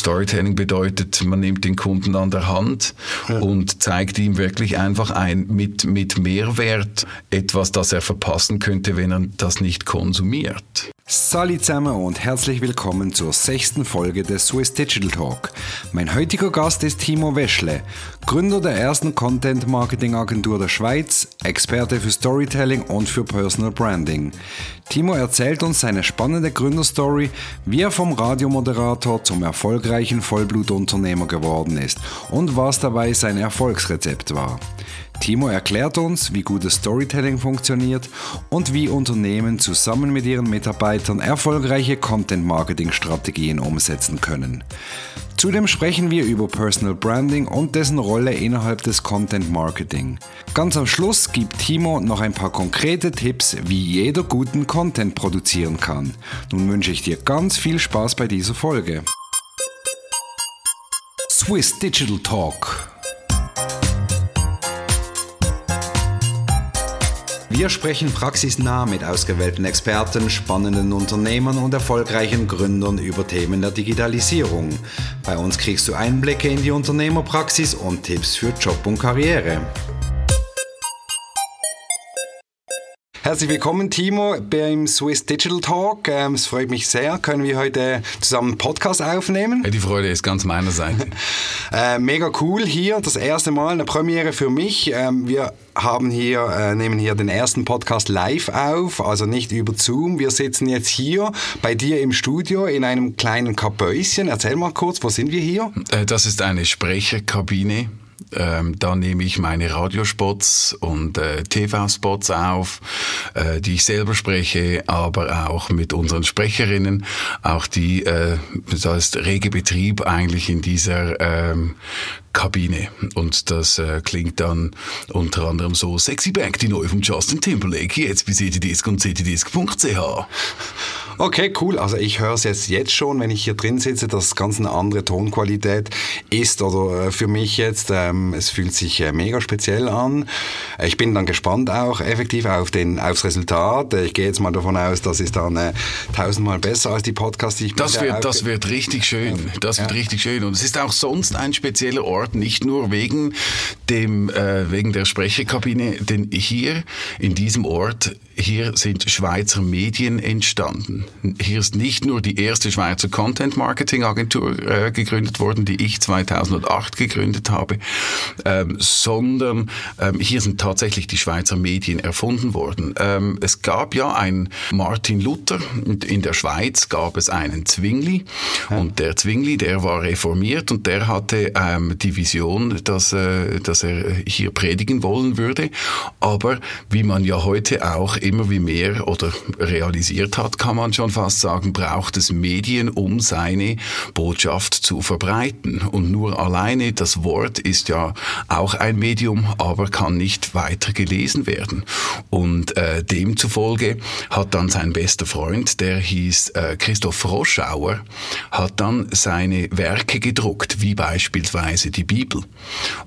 Storytelling bedeutet, man nimmt den Kunden an der Hand ja. und zeigt ihm wirklich einfach ein mit, mit Mehrwert etwas, das er verpassen könnte, wenn er das nicht konsumiert. Salut zusammen und herzlich willkommen zur sechsten Folge des Swiss Digital Talk. Mein heutiger Gast ist Timo Weschle, Gründer der ersten Content Marketing Agentur der Schweiz, Experte für Storytelling und für Personal Branding. Timo erzählt uns seine spannende Gründerstory, wie er vom Radiomoderator zum erfolgreichen Vollblutunternehmer geworden ist und was dabei sein Erfolgsrezept war. Timo erklärt uns, wie gutes Storytelling funktioniert und wie Unternehmen zusammen mit ihren Mitarbeitern erfolgreiche Content-Marketing-Strategien umsetzen können. Zudem sprechen wir über Personal Branding und dessen Rolle innerhalb des Content Marketing. Ganz am Schluss gibt Timo noch ein paar konkrete Tipps, wie jeder guten Content produzieren kann. Nun wünsche ich dir ganz viel Spaß bei dieser Folge. Swiss Digital Talk Wir sprechen praxisnah mit ausgewählten Experten, spannenden Unternehmern und erfolgreichen Gründern über Themen der Digitalisierung. Bei uns kriegst du Einblicke in die Unternehmerpraxis und Tipps für Job und Karriere. Herzlich willkommen, Timo, beim Swiss Digital Talk. Ähm, es freut mich sehr. Können wir heute zusammen einen Podcast aufnehmen? die Freude ist ganz meiner Seite. äh, mega cool hier, das erste Mal eine Premiere für mich. Ähm, wir haben hier, äh, nehmen hier den ersten Podcast live auf, also nicht über Zoom. Wir sitzen jetzt hier bei dir im Studio in einem kleinen Kabäuschen. Erzähl mal kurz, wo sind wir hier? Äh, das ist eine Sprecherkabine ähm, da nehme ich meine Radiospots und äh, TV-Spots auf, äh, die ich selber spreche, aber auch mit unseren Sprecherinnen, auch die, äh, das heißt, rege Betrieb eigentlich in dieser ähm, Kabine. Und das äh, klingt dann unter anderem so Sexy Back, die neue von Justin Timberlake, jetzt bei cdisc und cdisc.ch. Okay, cool. Also ich höre es jetzt, jetzt schon, wenn ich hier drin sitze, dass es ganz eine andere Tonqualität ist oder äh, für mich jetzt. Ähm, es fühlt sich äh, mega speziell an. Ich bin dann gespannt auch effektiv auf den, aufs Resultat. Ich gehe jetzt mal davon aus, das ist dann äh, tausendmal besser als die Podcasts, die ich Das wird, das wird richtig schön. Das wird ja. richtig schön. Und es ist auch sonst ein spezieller Ort, nicht nur wegen dem, äh, wegen der Sprecherkabine, denn hier in diesem Ort hier sind Schweizer Medien entstanden. Hier ist nicht nur die erste Schweizer Content Marketing Agentur äh, gegründet worden, die ich 2008 gegründet habe, ähm, sondern ähm, hier sind tatsächlich die Schweizer Medien erfunden worden. Ähm, es gab ja einen Martin Luther und in der Schweiz gab es einen Zwingli ja. und der Zwingli, der war reformiert und der hatte ähm, die Vision, dass, äh, dass er hier predigen wollen würde. Aber wie man ja heute auch immer wie mehr oder realisiert hat, kann man schon fast sagen, braucht es Medien, um seine Botschaft zu verbreiten. Und nur alleine das Wort ist ja auch ein Medium, aber kann nicht weiter gelesen werden. Und äh, demzufolge hat dann sein bester Freund, der hieß äh, Christoph Roschauer, hat dann seine Werke gedruckt, wie beispielsweise die Bibel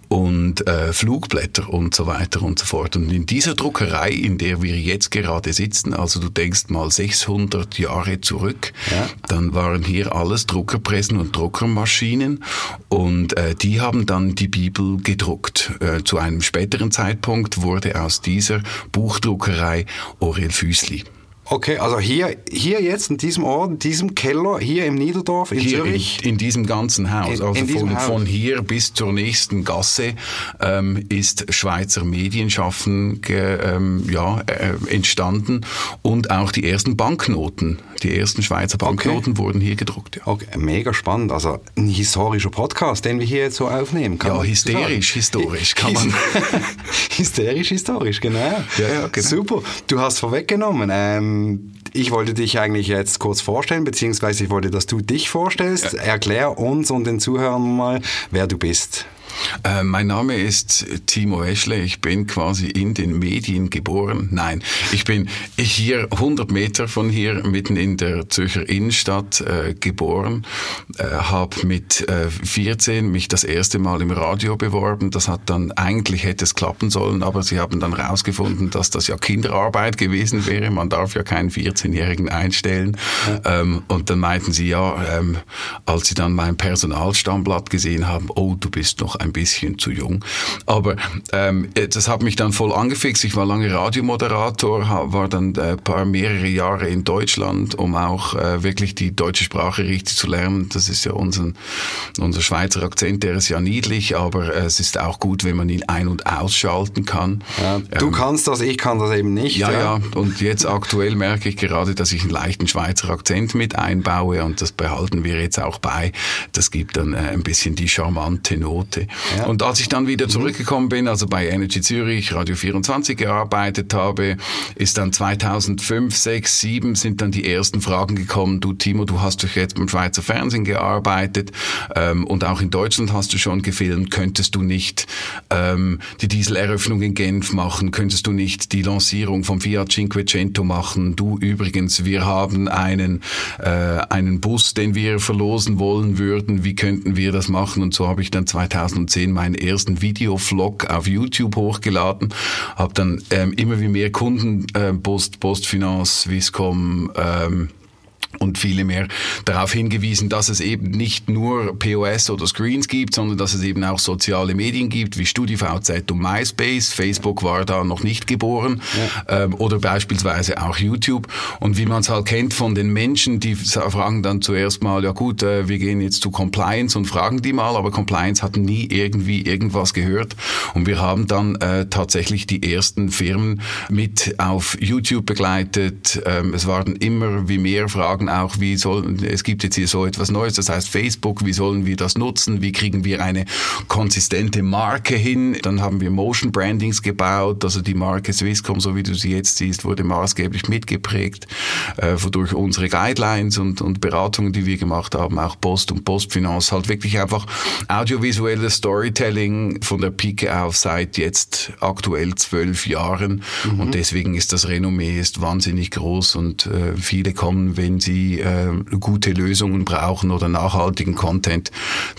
und äh, Flugblätter und so weiter und so fort. Und in dieser Druckerei, in der wir jetzt gerade sitzen, also du denkst mal 600 Jahre zurück, ja. dann waren hier alles Druckerpressen und Druckermaschinen und äh, die haben dann die Bibel gedruckt. Äh, zu einem späteren Zeitpunkt wurde aus dieser Buchdruckerei Aurel Füßli. Okay, also hier, hier jetzt in diesem Ort, in diesem Keller, hier im Niederdorf in hier Zürich? In, in, diesem ganzen Haus, in, also in von, Haus. von hier bis zur nächsten Gasse ähm, ist Schweizer Medienschaffen ge, ähm, ja, äh, entstanden und auch die ersten Banknoten, die ersten Schweizer Banknoten okay. wurden hier gedruckt. Ja. Okay, mega spannend, also ein historischer Podcast, den wir hier jetzt so aufnehmen. Kann ja, hysterisch, historisch kann man. hysterisch, historisch, genau. Ja, ja, genau. Super, du hast vorweggenommen. Ähm, ich wollte dich eigentlich jetzt kurz vorstellen, beziehungsweise ich wollte, dass du dich vorstellst. Ja. Erklär uns und den Zuhörern mal, wer du bist. Äh, mein Name ist Timo Eschle. Ich bin quasi in den Medien geboren. Nein, ich bin hier 100 Meter von hier, mitten in der Zürcher Innenstadt äh, geboren. Äh, habe mit äh, 14 mich das erste Mal im Radio beworben. Das hat dann eigentlich hätte es klappen sollen, aber sie haben dann herausgefunden, dass das ja Kinderarbeit gewesen wäre. Man darf ja keinen 14-Jährigen einstellen. Ähm, und dann meinten sie ja, ähm, als sie dann mein Personalstammblatt gesehen haben, oh, du bist noch ein bisschen zu jung. Aber ähm, das hat mich dann voll angefixt. Ich war lange Radiomoderator, war dann ein äh, paar mehrere Jahre in Deutschland, um auch äh, wirklich die deutsche Sprache richtig zu lernen. Das ist ja unser, unser Schweizer Akzent, der ist ja niedlich, aber äh, es ist auch gut, wenn man ihn ein- und ausschalten kann. Ja, du ähm, kannst das, ich kann das eben nicht. Ja, ja, ja, und jetzt aktuell merke ich gerade, dass ich einen leichten Schweizer Akzent mit einbaue und das behalten wir jetzt auch bei. Das gibt dann äh, ein bisschen die charmante Note. Ja. Und als ich dann wieder mhm. zurückgekommen bin, also bei Energy Zürich, Radio 24 gearbeitet habe, ist dann 2005, 6, 7 sind dann die ersten Fragen gekommen. Du Timo, du hast doch jetzt beim Schweizer Fernsehen gearbeitet ähm, und auch in Deutschland hast du schon gefilmt. Könntest du nicht ähm, die Dieseleröffnung in Genf machen? Könntest du nicht die Lancierung vom Fiat Cinquecento machen? Du übrigens, wir haben einen, äh, einen Bus, den wir verlosen wollen würden. Wie könnten wir das machen? Und so habe ich dann 2010 meinen ersten Videovlog auf YouTube hochgeladen, habe dann ähm, immer wie mehr Kunden, äh, Post, Postfinance, Swisscom, ähm, und viele mehr darauf hingewiesen, dass es eben nicht nur POS oder Screens gibt, sondern dass es eben auch soziale Medien gibt, wie StudiVZ und MySpace. Facebook war da noch nicht geboren. Ja. Ähm, oder beispielsweise auch YouTube. Und wie man es halt kennt von den Menschen, die fragen dann zuerst mal, ja gut, äh, wir gehen jetzt zu Compliance und fragen die mal, aber Compliance hat nie irgendwie irgendwas gehört. Und wir haben dann äh, tatsächlich die ersten Firmen mit auf YouTube begleitet. Ähm, es waren immer wie mehr Fragen fragen auch, wie soll, es gibt jetzt hier so etwas Neues, das heißt Facebook, wie sollen wir das nutzen, wie kriegen wir eine konsistente Marke hin, dann haben wir Motion Brandings gebaut, also die Marke Swisscom, so wie du sie jetzt siehst, wurde maßgeblich mitgeprägt, äh, wodurch unsere Guidelines und, und Beratungen, die wir gemacht haben, auch Post und Postfinanz, halt wirklich einfach audiovisuelles Storytelling von der Pike auf seit jetzt aktuell zwölf Jahren mhm. und deswegen ist das Renommee ist wahnsinnig groß und äh, viele kommen, wenn sie die äh, gute Lösungen brauchen oder nachhaltigen Content,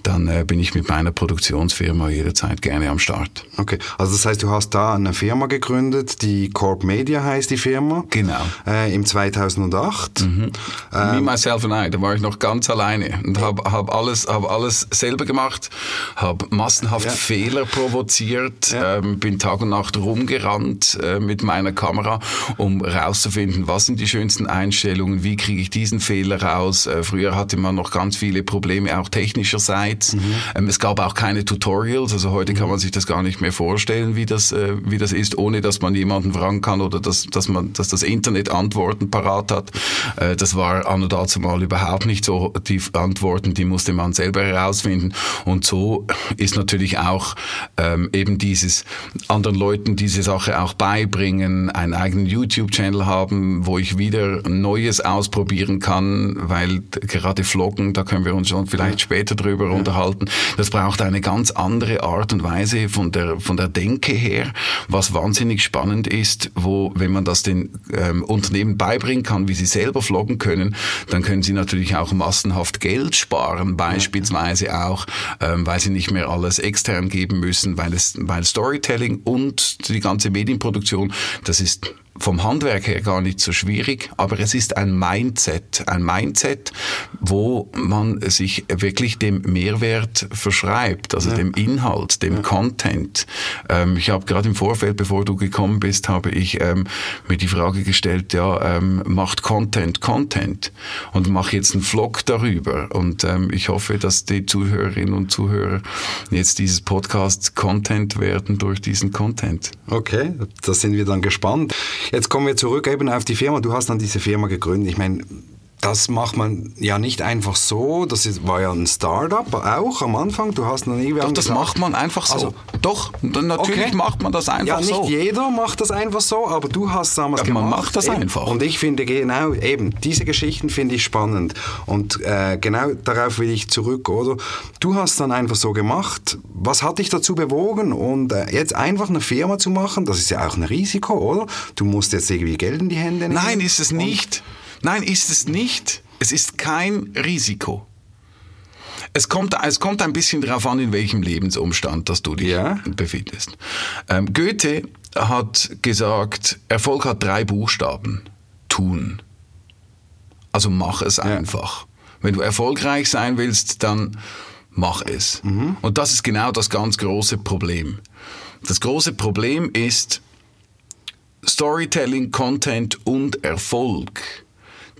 dann äh, bin ich mit meiner Produktionsfirma jederzeit gerne am Start. Okay, also das heißt, du hast da eine Firma gegründet, die Corp Media heißt die Firma. Genau. Äh, Im 2008. Mhm. Ähm, Me, myself and I, da war ich noch ganz alleine und habe hab alles, hab alles selber gemacht, habe massenhaft ja. Fehler provoziert, ja. ähm, bin Tag und Nacht rumgerannt äh, mit meiner Kamera, um herauszufinden, was sind die schönsten Einstellungen, wie kriege ich die diesen Fehler raus. Äh, früher hatte man noch ganz viele Probleme, auch technischerseits. Mhm. Ähm, es gab auch keine Tutorials, also heute kann man sich das gar nicht mehr vorstellen, wie das, äh, wie das ist, ohne dass man jemanden fragen kann oder dass, dass, man, dass das Internet Antworten parat hat. Äh, das war an und dazu mal überhaupt nicht so. Die Antworten, die musste man selber herausfinden. Und so ist natürlich auch ähm, eben dieses anderen Leuten diese Sache auch beibringen, einen eigenen YouTube-Channel haben, wo ich wieder Neues ausprobieren machen kann, weil gerade Vloggen, da können wir uns schon vielleicht später drüber ja. unterhalten, das braucht eine ganz andere Art und Weise von der, von der Denke her, was wahnsinnig spannend ist, wo, wenn man das den ähm, Unternehmen beibringen kann, wie sie selber vloggen können, dann können sie natürlich auch massenhaft Geld sparen, beispielsweise ja. auch, ähm, weil sie nicht mehr alles extern geben müssen, weil es, weil Storytelling und die ganze Medienproduktion, das ist vom Handwerk her gar nicht so schwierig, aber es ist ein Mindset, ein Mindset, wo man sich wirklich dem Mehrwert verschreibt, also ja. dem Inhalt, dem ja. Content. Ähm, ich habe gerade im Vorfeld, bevor du gekommen bist, habe ich ähm, mir die Frage gestellt, ja, ähm, macht Content Content und mache jetzt einen Vlog darüber und ähm, ich hoffe, dass die Zuhörerinnen und Zuhörer jetzt dieses Podcast Content werden durch diesen Content. Okay, da sind wir dann gespannt. Jetzt kommen wir zurück eben auf die Firma. Du hast dann diese Firma gegründet. Ich meine, das macht man ja nicht einfach so. Das ist, war ja ein Startup auch am Anfang. Du hast noch nie Doch, das gesagt, macht man einfach so. Also, Doch, natürlich okay. macht man das einfach so. Ja, nicht so. jeder macht das einfach so, aber du hast es damals ja, gemacht. Man macht das eben. einfach. Und ich finde genau, eben, diese Geschichten finde ich spannend. Und äh, genau darauf will ich zurück, oder? Du hast dann einfach so gemacht. Was hat dich dazu bewogen? Und äh, jetzt einfach eine Firma zu machen, das ist ja auch ein Risiko, oder? Du musst jetzt irgendwie Geld in die Hände nehmen. Nein, ist es nicht. Nein, ist es nicht. Es ist kein Risiko. Es kommt, es kommt ein bisschen darauf an, in welchem Lebensumstand dass du dich ja. befindest. Ähm, Goethe hat gesagt, Erfolg hat drei Buchstaben. Tun. Also mach es ja. einfach. Wenn du erfolgreich sein willst, dann mach es. Mhm. Und das ist genau das ganz große Problem. Das große Problem ist Storytelling, Content und Erfolg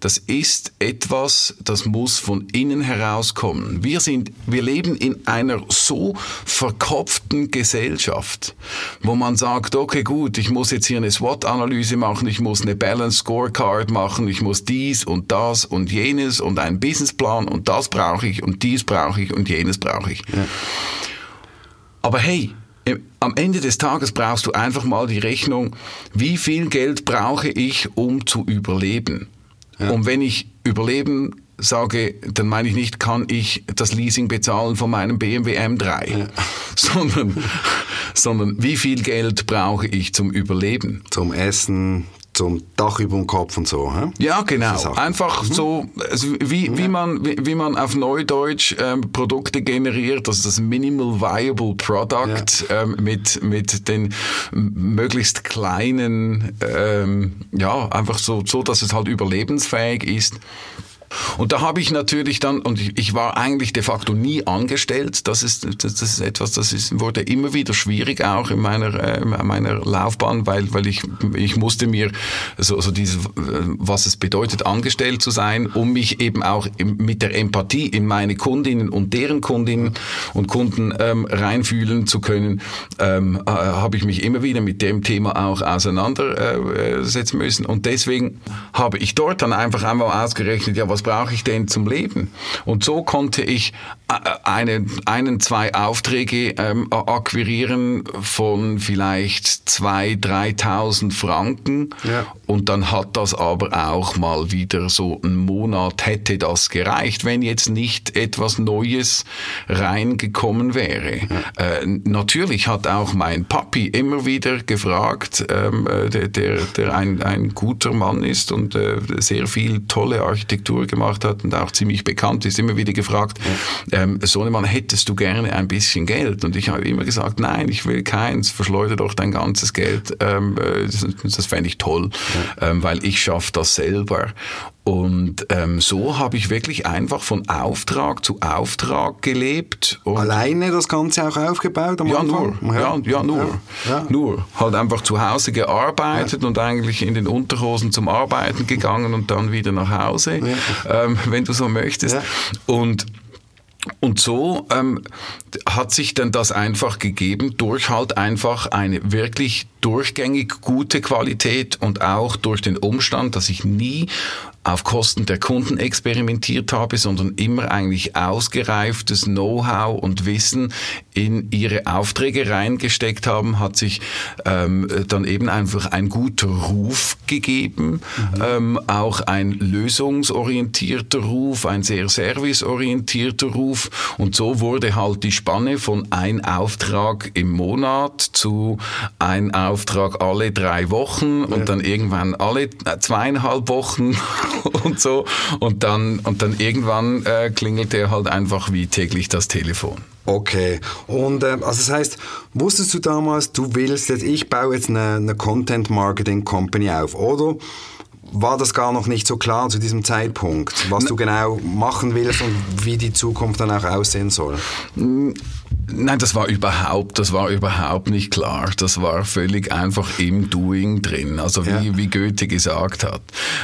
das ist etwas, das muss von innen herauskommen. Wir sind, wir leben in einer so verkopften Gesellschaft, wo man sagt, okay, gut, ich muss jetzt hier eine SWOT-Analyse machen, ich muss eine Balance Scorecard machen, ich muss dies und das und jenes und einen Businessplan und das brauche ich und dies brauche ich und jenes brauche ich. Ja. Aber hey, am Ende des Tages brauchst du einfach mal die Rechnung, wie viel Geld brauche ich, um zu überleben? Ja. Und wenn ich überleben sage, dann meine ich nicht, kann ich das Leasing bezahlen von meinem BMW M3, ja. sondern, sondern wie viel Geld brauche ich zum Überleben? Zum Essen, zum Dach über dem Kopf und so. He? Ja, genau. Einfach mhm. so, also wie, ja. wie, man, wie, wie, man auf Neudeutsch ähm, Produkte generiert, also das Minimal Viable Product ja. ähm, mit, mit den möglichst kleinen, ähm, ja, einfach so, so, dass es halt überlebensfähig ist. Und da habe ich natürlich dann, und ich, war eigentlich de facto nie angestellt, das ist, das, ist etwas, das ist, wurde immer wieder schwierig auch in meiner, äh, meiner Laufbahn, weil, weil ich, ich musste mir so, so dieses, was es bedeutet, angestellt zu sein, um mich eben auch mit der Empathie in meine Kundinnen und deren Kundinnen und Kunden ähm, reinfühlen zu können, ähm, äh, habe ich mich immer wieder mit dem Thema auch auseinandersetzen äh, müssen. Und deswegen habe ich dort dann einfach einmal ausgerechnet, ja, was brauche ich denn zum Leben? Und so konnte ich äh, eine, einen, zwei Aufträge ähm, akquirieren von vielleicht 2.000, 3.000 Franken. Ja. Und dann hat das aber auch mal wieder so einen Monat hätte das gereicht, wenn jetzt nicht etwas Neues reingekommen wäre. Ja. Äh, natürlich hat auch mein Papi immer wieder gefragt, ähm, äh, der, der, der ein, ein guter Mann ist und äh, sehr viel tolle Architektur gemacht hat und auch ziemlich bekannt ist, immer wieder gefragt, ja. ähm, Sohnemann, hättest du gerne ein bisschen Geld? Und ich habe immer gesagt, nein, ich will keins, verschleudere doch dein ganzes Geld. Ähm, äh, das, das fände ich toll, ja. ähm, weil ich schaffe das selber. Und ähm, so habe ich wirklich einfach von Auftrag zu Auftrag gelebt. Alleine das Ganze auch aufgebaut am ja, Anfang? Nur, ja, ja, nur. Ja. Nur. Halt einfach zu Hause gearbeitet und eigentlich in den Unterhosen zum Arbeiten gegangen und dann wieder nach Hause, ähm, wenn du so möchtest. Und und so ähm, hat sich dann das einfach gegeben durch halt einfach eine wirklich durchgängig gute Qualität und auch durch den Umstand, dass ich nie auf Kosten der Kunden experimentiert habe, sondern immer eigentlich ausgereiftes Know-how und Wissen in ihre Aufträge reingesteckt haben, hat sich ähm, dann eben einfach ein guter Ruf gegeben, mhm. ähm, auch ein lösungsorientierter Ruf, ein sehr serviceorientierter Ruf und so wurde halt die Spanne von ein Auftrag im Monat zu ein Auftrag alle drei Wochen ja. und dann irgendwann alle zweieinhalb Wochen und so. Und dann, und dann irgendwann äh, klingelte halt einfach wie täglich das Telefon. Okay. Und äh, also das heißt, wusstest du damals, du willst jetzt, ich baue jetzt eine, eine Content Marketing Company auf, oder? war das gar noch nicht so klar zu diesem Zeitpunkt, was du genau machen willst und wie die Zukunft dann auch aussehen soll? Nein, das war überhaupt, das war überhaupt nicht klar. Das war völlig einfach im Doing drin. Also wie, ja. wie Goethe gesagt hat.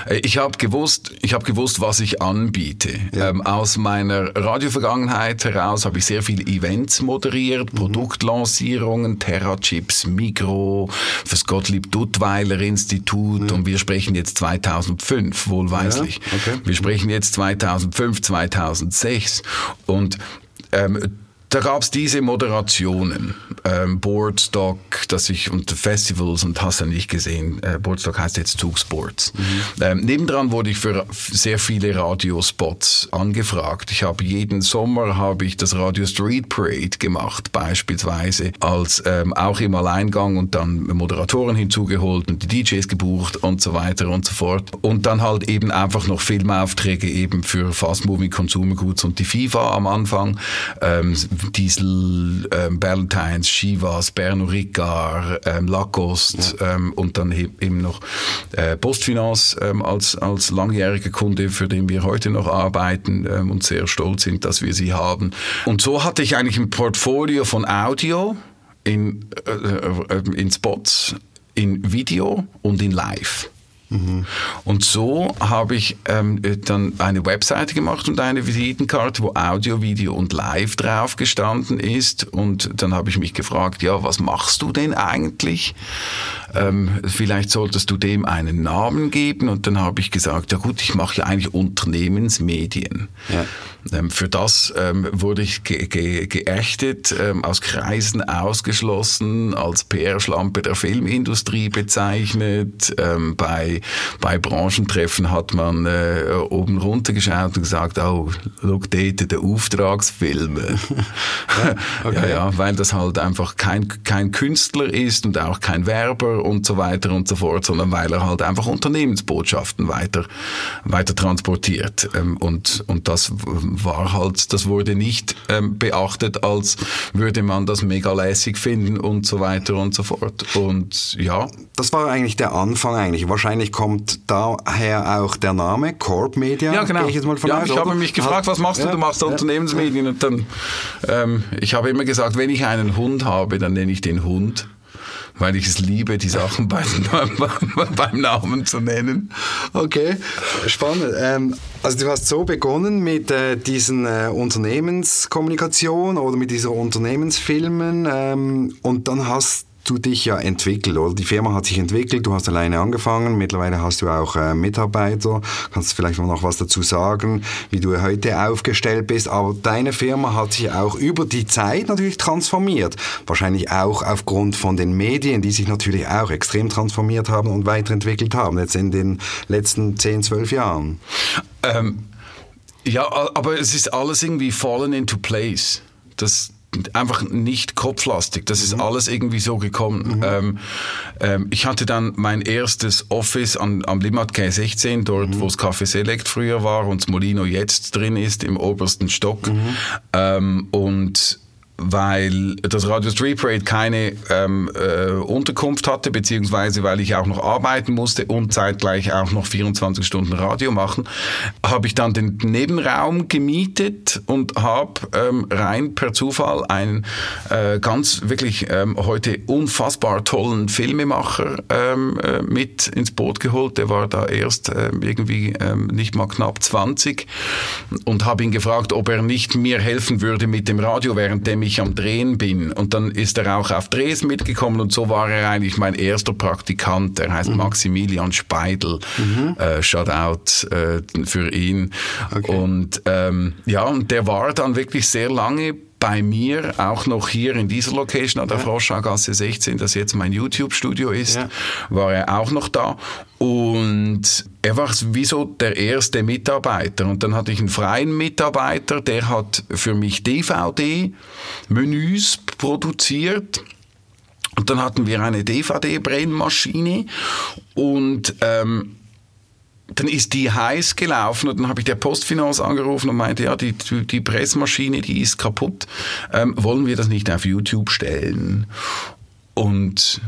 Äh, ich habe gewusst, ich habe gewusst, was ich anbiete. Ja. Ähm, aus meiner Radiovergangenheit heraus habe ich sehr viele Events moderiert, mhm. Produktlancierungen, Terra Chips, Migro, fürs Gottlieb Duttweiler Institut ja. und wir sprechen jetzt zwei 2005, wohlweislich. Ja, okay. Wir sprechen jetzt 2005, 2006 und ähm, da gab es diese Moderationen, ähm, Boardstock, dass ich und Festivals und hast du nicht gesehen. Äh, Boardstock heißt jetzt Zugsports. Mhm. Ähm, nebendran wurde ich für sehr viele Radiospots angefragt. Ich habe jeden Sommer habe ich das Radio Street Parade gemacht, beispielsweise als ähm, auch im Alleingang und dann Moderatoren hinzugeholt und die DJs gebucht und so weiter und so fort. Und dann halt eben einfach noch Filmaufträge eben für Fast Moving Consumer Goods und die FIFA am Anfang. Ähm, Diesel, ähm, Valentines, Chivas, Pernod Ricard, ähm, Lacoste ja. ähm, und dann eben noch äh, Postfinance ähm, als, als langjähriger Kunde, für den wir heute noch arbeiten ähm, und sehr stolz sind, dass wir sie haben. Und so hatte ich eigentlich ein Portfolio von Audio in, äh, äh in Spots, in Video und in Live. Und so habe ich ähm, dann eine Webseite gemacht und eine Visitenkarte, wo Audio, Video und Live drauf gestanden ist. Und dann habe ich mich gefragt, ja, was machst du denn eigentlich? Ähm, vielleicht solltest du dem einen Namen geben. Und dann habe ich gesagt, ja gut, ich mache ja eigentlich Unternehmensmedien. Ja. Ähm, für das ähm, wurde ich ge ge geächtet, ähm, aus Kreisen ausgeschlossen, als PR-Schlampe der Filmindustrie bezeichnet. Bei, bei Branchentreffen hat man äh, oben runter geschaut und gesagt, oh, look, date, der Auftragsfilme. okay. ja, ja, weil das halt einfach kein, kein Künstler ist und auch kein Werber und so weiter und so fort, sondern weil er halt einfach Unternehmensbotschaften weiter, weiter transportiert. Und, und das war halt, das wurde nicht ähm, beachtet, als würde man das mega lässig finden und so weiter und so fort. Und ja. Das war eigentlich der Anfang eigentlich. Wahrscheinlich kommt daher auch der Name Corp Media. Ja, genau. Ich, jetzt mal von ja, ich habe mich gefragt, was machst du? Ja, du machst ja, Unternehmensmedien. Und dann, ähm, ich habe immer gesagt, wenn ich einen Hund habe, dann nenne ich den Hund weil ich es liebe, die Sachen beim, beim Namen zu nennen. Okay, spannend. Ähm, also du hast so begonnen mit äh, diesen äh, Unternehmenskommunikation oder mit dieser Unternehmensfilmen ähm, und dann hast du dich ja entwickelt, oder? Die Firma hat sich entwickelt, du hast alleine angefangen, mittlerweile hast du auch äh, Mitarbeiter. Kannst du vielleicht noch was dazu sagen, wie du heute aufgestellt bist? Aber deine Firma hat sich auch über die Zeit natürlich transformiert. Wahrscheinlich auch aufgrund von den Medien, die sich natürlich auch extrem transformiert haben und weiterentwickelt haben, jetzt in den letzten 10, 12 Jahren. Ähm, ja, aber es ist alles irgendwie fallen into place. Das, einfach nicht kopflastig. Das ist mhm. alles irgendwie so gekommen. Mhm. Ähm, ähm, ich hatte dann mein erstes Office an, am Limmat K16, dort mhm. wo das Café Select früher war und das Molino jetzt drin ist, im obersten Stock. Mhm. Ähm, und weil das Radio Street Parade keine ähm, äh, Unterkunft hatte, beziehungsweise weil ich auch noch arbeiten musste und zeitgleich auch noch 24 Stunden Radio machen, habe ich dann den Nebenraum gemietet und habe ähm, rein per Zufall einen äh, ganz wirklich ähm, heute unfassbar tollen Filmemacher ähm, äh, mit ins Boot geholt. Der war da erst äh, irgendwie ähm, nicht mal knapp 20 und habe ihn gefragt, ob er nicht mir helfen würde mit dem Radio, währenddem ich ich am Drehen bin. Und dann ist er auch auf Drehs mitgekommen und so war er eigentlich mein erster Praktikant. Er heißt mhm. Maximilian Speidel. Mhm. Äh, Shoutout äh, für ihn. Okay. Und ähm, ja, und der war dann wirklich sehr lange bei mir, auch noch hier in dieser Location an der ja. Froschaugasse 16, das jetzt mein YouTube-Studio ist, ja. war er auch noch da. Und er war wie so der erste Mitarbeiter. Und dann hatte ich einen freien Mitarbeiter, der hat für mich DVD-Menüs produziert. Und dann hatten wir eine DVD-Brennmaschine und ähm, dann ist die heiß gelaufen und dann habe ich der Postfinance angerufen und meinte, ja, die, die Pressmaschine, die ist kaputt. Ähm, wollen wir das nicht auf YouTube stellen? Und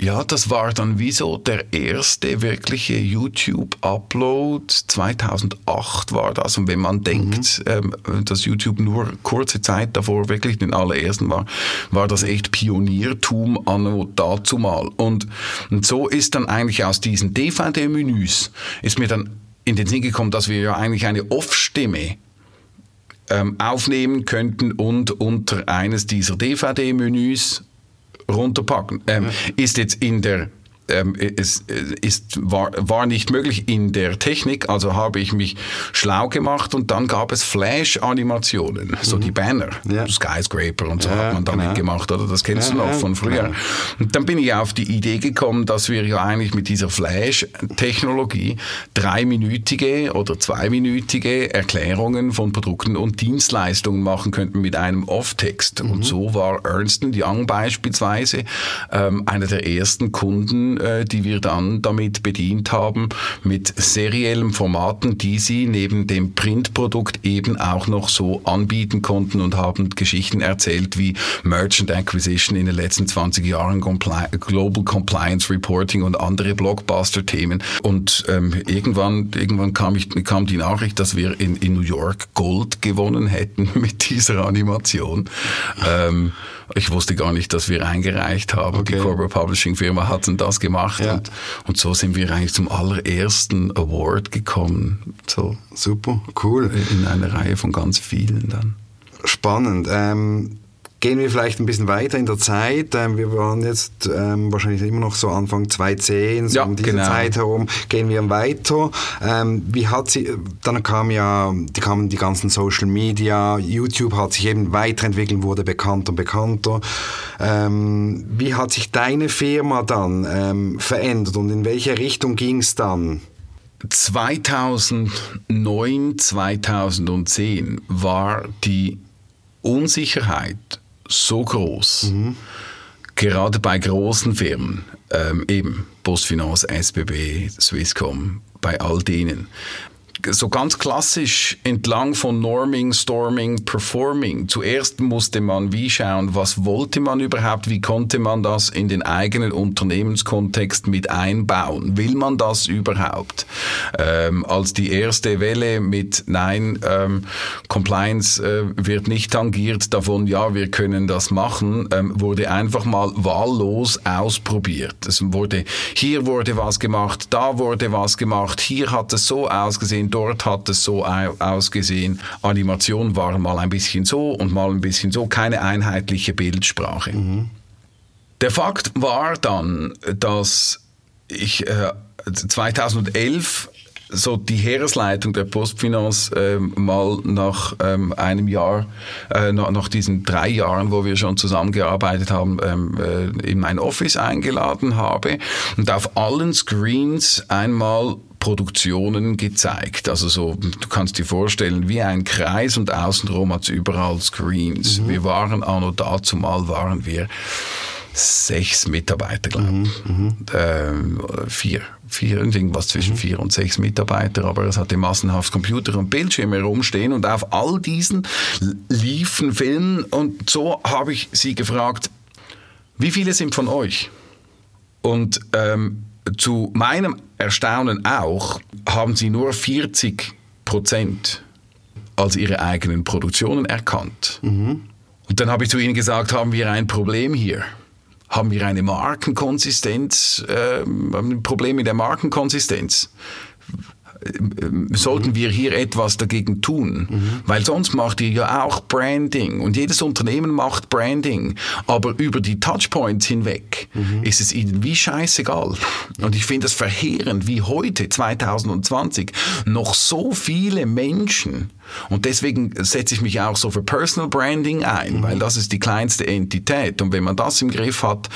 ja, das war dann wie so der erste wirkliche YouTube-Upload. 2008 war das. Und wenn man denkt, mhm. ähm, dass YouTube nur kurze Zeit davor wirklich den allerersten war, war das echt Pioniertum anno dazu mal. Und, und so ist dann eigentlich aus diesen DVD-Menüs, ist mir dann in den Sinn gekommen, dass wir ja eigentlich eine Off-Stimme ähm, aufnehmen könnten und unter eines dieser DVD-Menüs runterpacken. Ähm. Ist jetzt in der ähm, es ist, war, war nicht möglich in der Technik, also habe ich mich schlau gemacht und dann gab es Flash-Animationen, mhm. so die Banner, ja. Skyscraper und so ja, hat man damit genau. gemacht, oder? Das kennst ja, du noch von früher. Genau. Und dann bin ich auf die Idee gekommen, dass wir ja eigentlich mit dieser Flash-Technologie dreiminütige oder zweiminütige Erklärungen von Produkten und Dienstleistungen machen könnten mit einem Off-Text. Mhm. Und so war Ernst Young beispielsweise ähm, einer der ersten Kunden, äh, die wir dann damit bedient haben, mit seriellen Formaten, die sie neben dem Printprodukt eben auch noch so anbieten konnten und haben Geschichten erzählt wie Merchant Acquisition in den letzten 20 Jahren, Compli Global Compliance Reporting und andere Blockbuster-Themen. Und ähm, irgendwann, irgendwann kam, ich, kam die Nachricht, dass wir in, in New York Gold gewonnen hätten mit dieser Animation. Ähm, ich wusste gar nicht, dass wir eingereicht haben. Okay. Die Corporate Publishing Firma hat das gemacht. Ja. Und, und, so sind wir eigentlich zum allerersten Award gekommen. So Super, cool. In einer Reihe von ganz vielen dann. Spannend. Ähm Gehen wir vielleicht ein bisschen weiter in der Zeit. Ähm, wir waren jetzt ähm, wahrscheinlich immer noch so Anfang 2010, so ja, um diese genau. Zeit herum. Gehen wir weiter. Ähm, wie hat sie, dann kam ja, die kamen die ganzen Social Media, YouTube hat sich eben weiterentwickelt, wurde bekannter und bekannter. Ähm, wie hat sich deine Firma dann ähm, verändert und in welche Richtung ging es dann? 2009, 2010 war die Unsicherheit so groß, mhm. gerade bei großen Firmen, ähm, eben Postfinance, SBB, Swisscom, bei all denen, so ganz klassisch entlang von Norming, Storming, Performing. Zuerst musste man wie schauen, was wollte man überhaupt, wie konnte man das in den eigenen Unternehmenskontext mit einbauen? Will man das überhaupt? Ähm, als die erste Welle mit Nein, ähm, Compliance äh, wird nicht tangiert, davon ja, wir können das machen, ähm, wurde einfach mal wahllos ausprobiert. Es wurde, hier wurde was gemacht, da wurde was gemacht, hier hat es so ausgesehen, dort hat es so ausgesehen. Animation war mal ein bisschen so und mal ein bisschen so, keine einheitliche Bildsprache. Mhm. Der Fakt war dann, dass ich äh, 2011 so die Heeresleitung der Postfinance äh, mal nach ähm, einem Jahr, äh, nach, nach, diesen drei Jahren, wo wir schon zusammengearbeitet haben, ähm, äh, in mein Office eingeladen habe und auf allen Screens einmal Produktionen gezeigt. Also so, du kannst dir vorstellen, wie ein Kreis und außenrum hat es überall Screens. Mhm. Wir waren anno dazu mal waren wir sechs Mitarbeiter, glaube ich. Mhm, mhm. Ähm, vier. Vier, irgendwas zwischen mhm. vier und sechs Mitarbeiter, aber es hatte massenhaft Computer und Bildschirme herumstehen und auf all diesen liefen Filmen und so habe ich sie gefragt, wie viele sind von euch? Und ähm, zu meinem Erstaunen auch, haben sie nur 40 Prozent als ihre eigenen Produktionen erkannt. Mhm. Und dann habe ich zu ihnen gesagt, haben wir ein Problem hier? Haben wir eine Markenkonsistenz, äh, ein Problem mit der Markenkonsistenz? Sollten wir hier etwas dagegen tun. Mhm. Weil sonst macht ihr ja auch Branding und jedes Unternehmen macht Branding. Aber über die Touchpoints hinweg mhm. ist es ihnen wie scheißegal. Und ich finde es verheerend, wie heute, 2020, noch so viele Menschen und deswegen setze ich mich auch so für Personal Branding ein, mhm. weil das ist die kleinste Entität. Und wenn man das im Griff hat,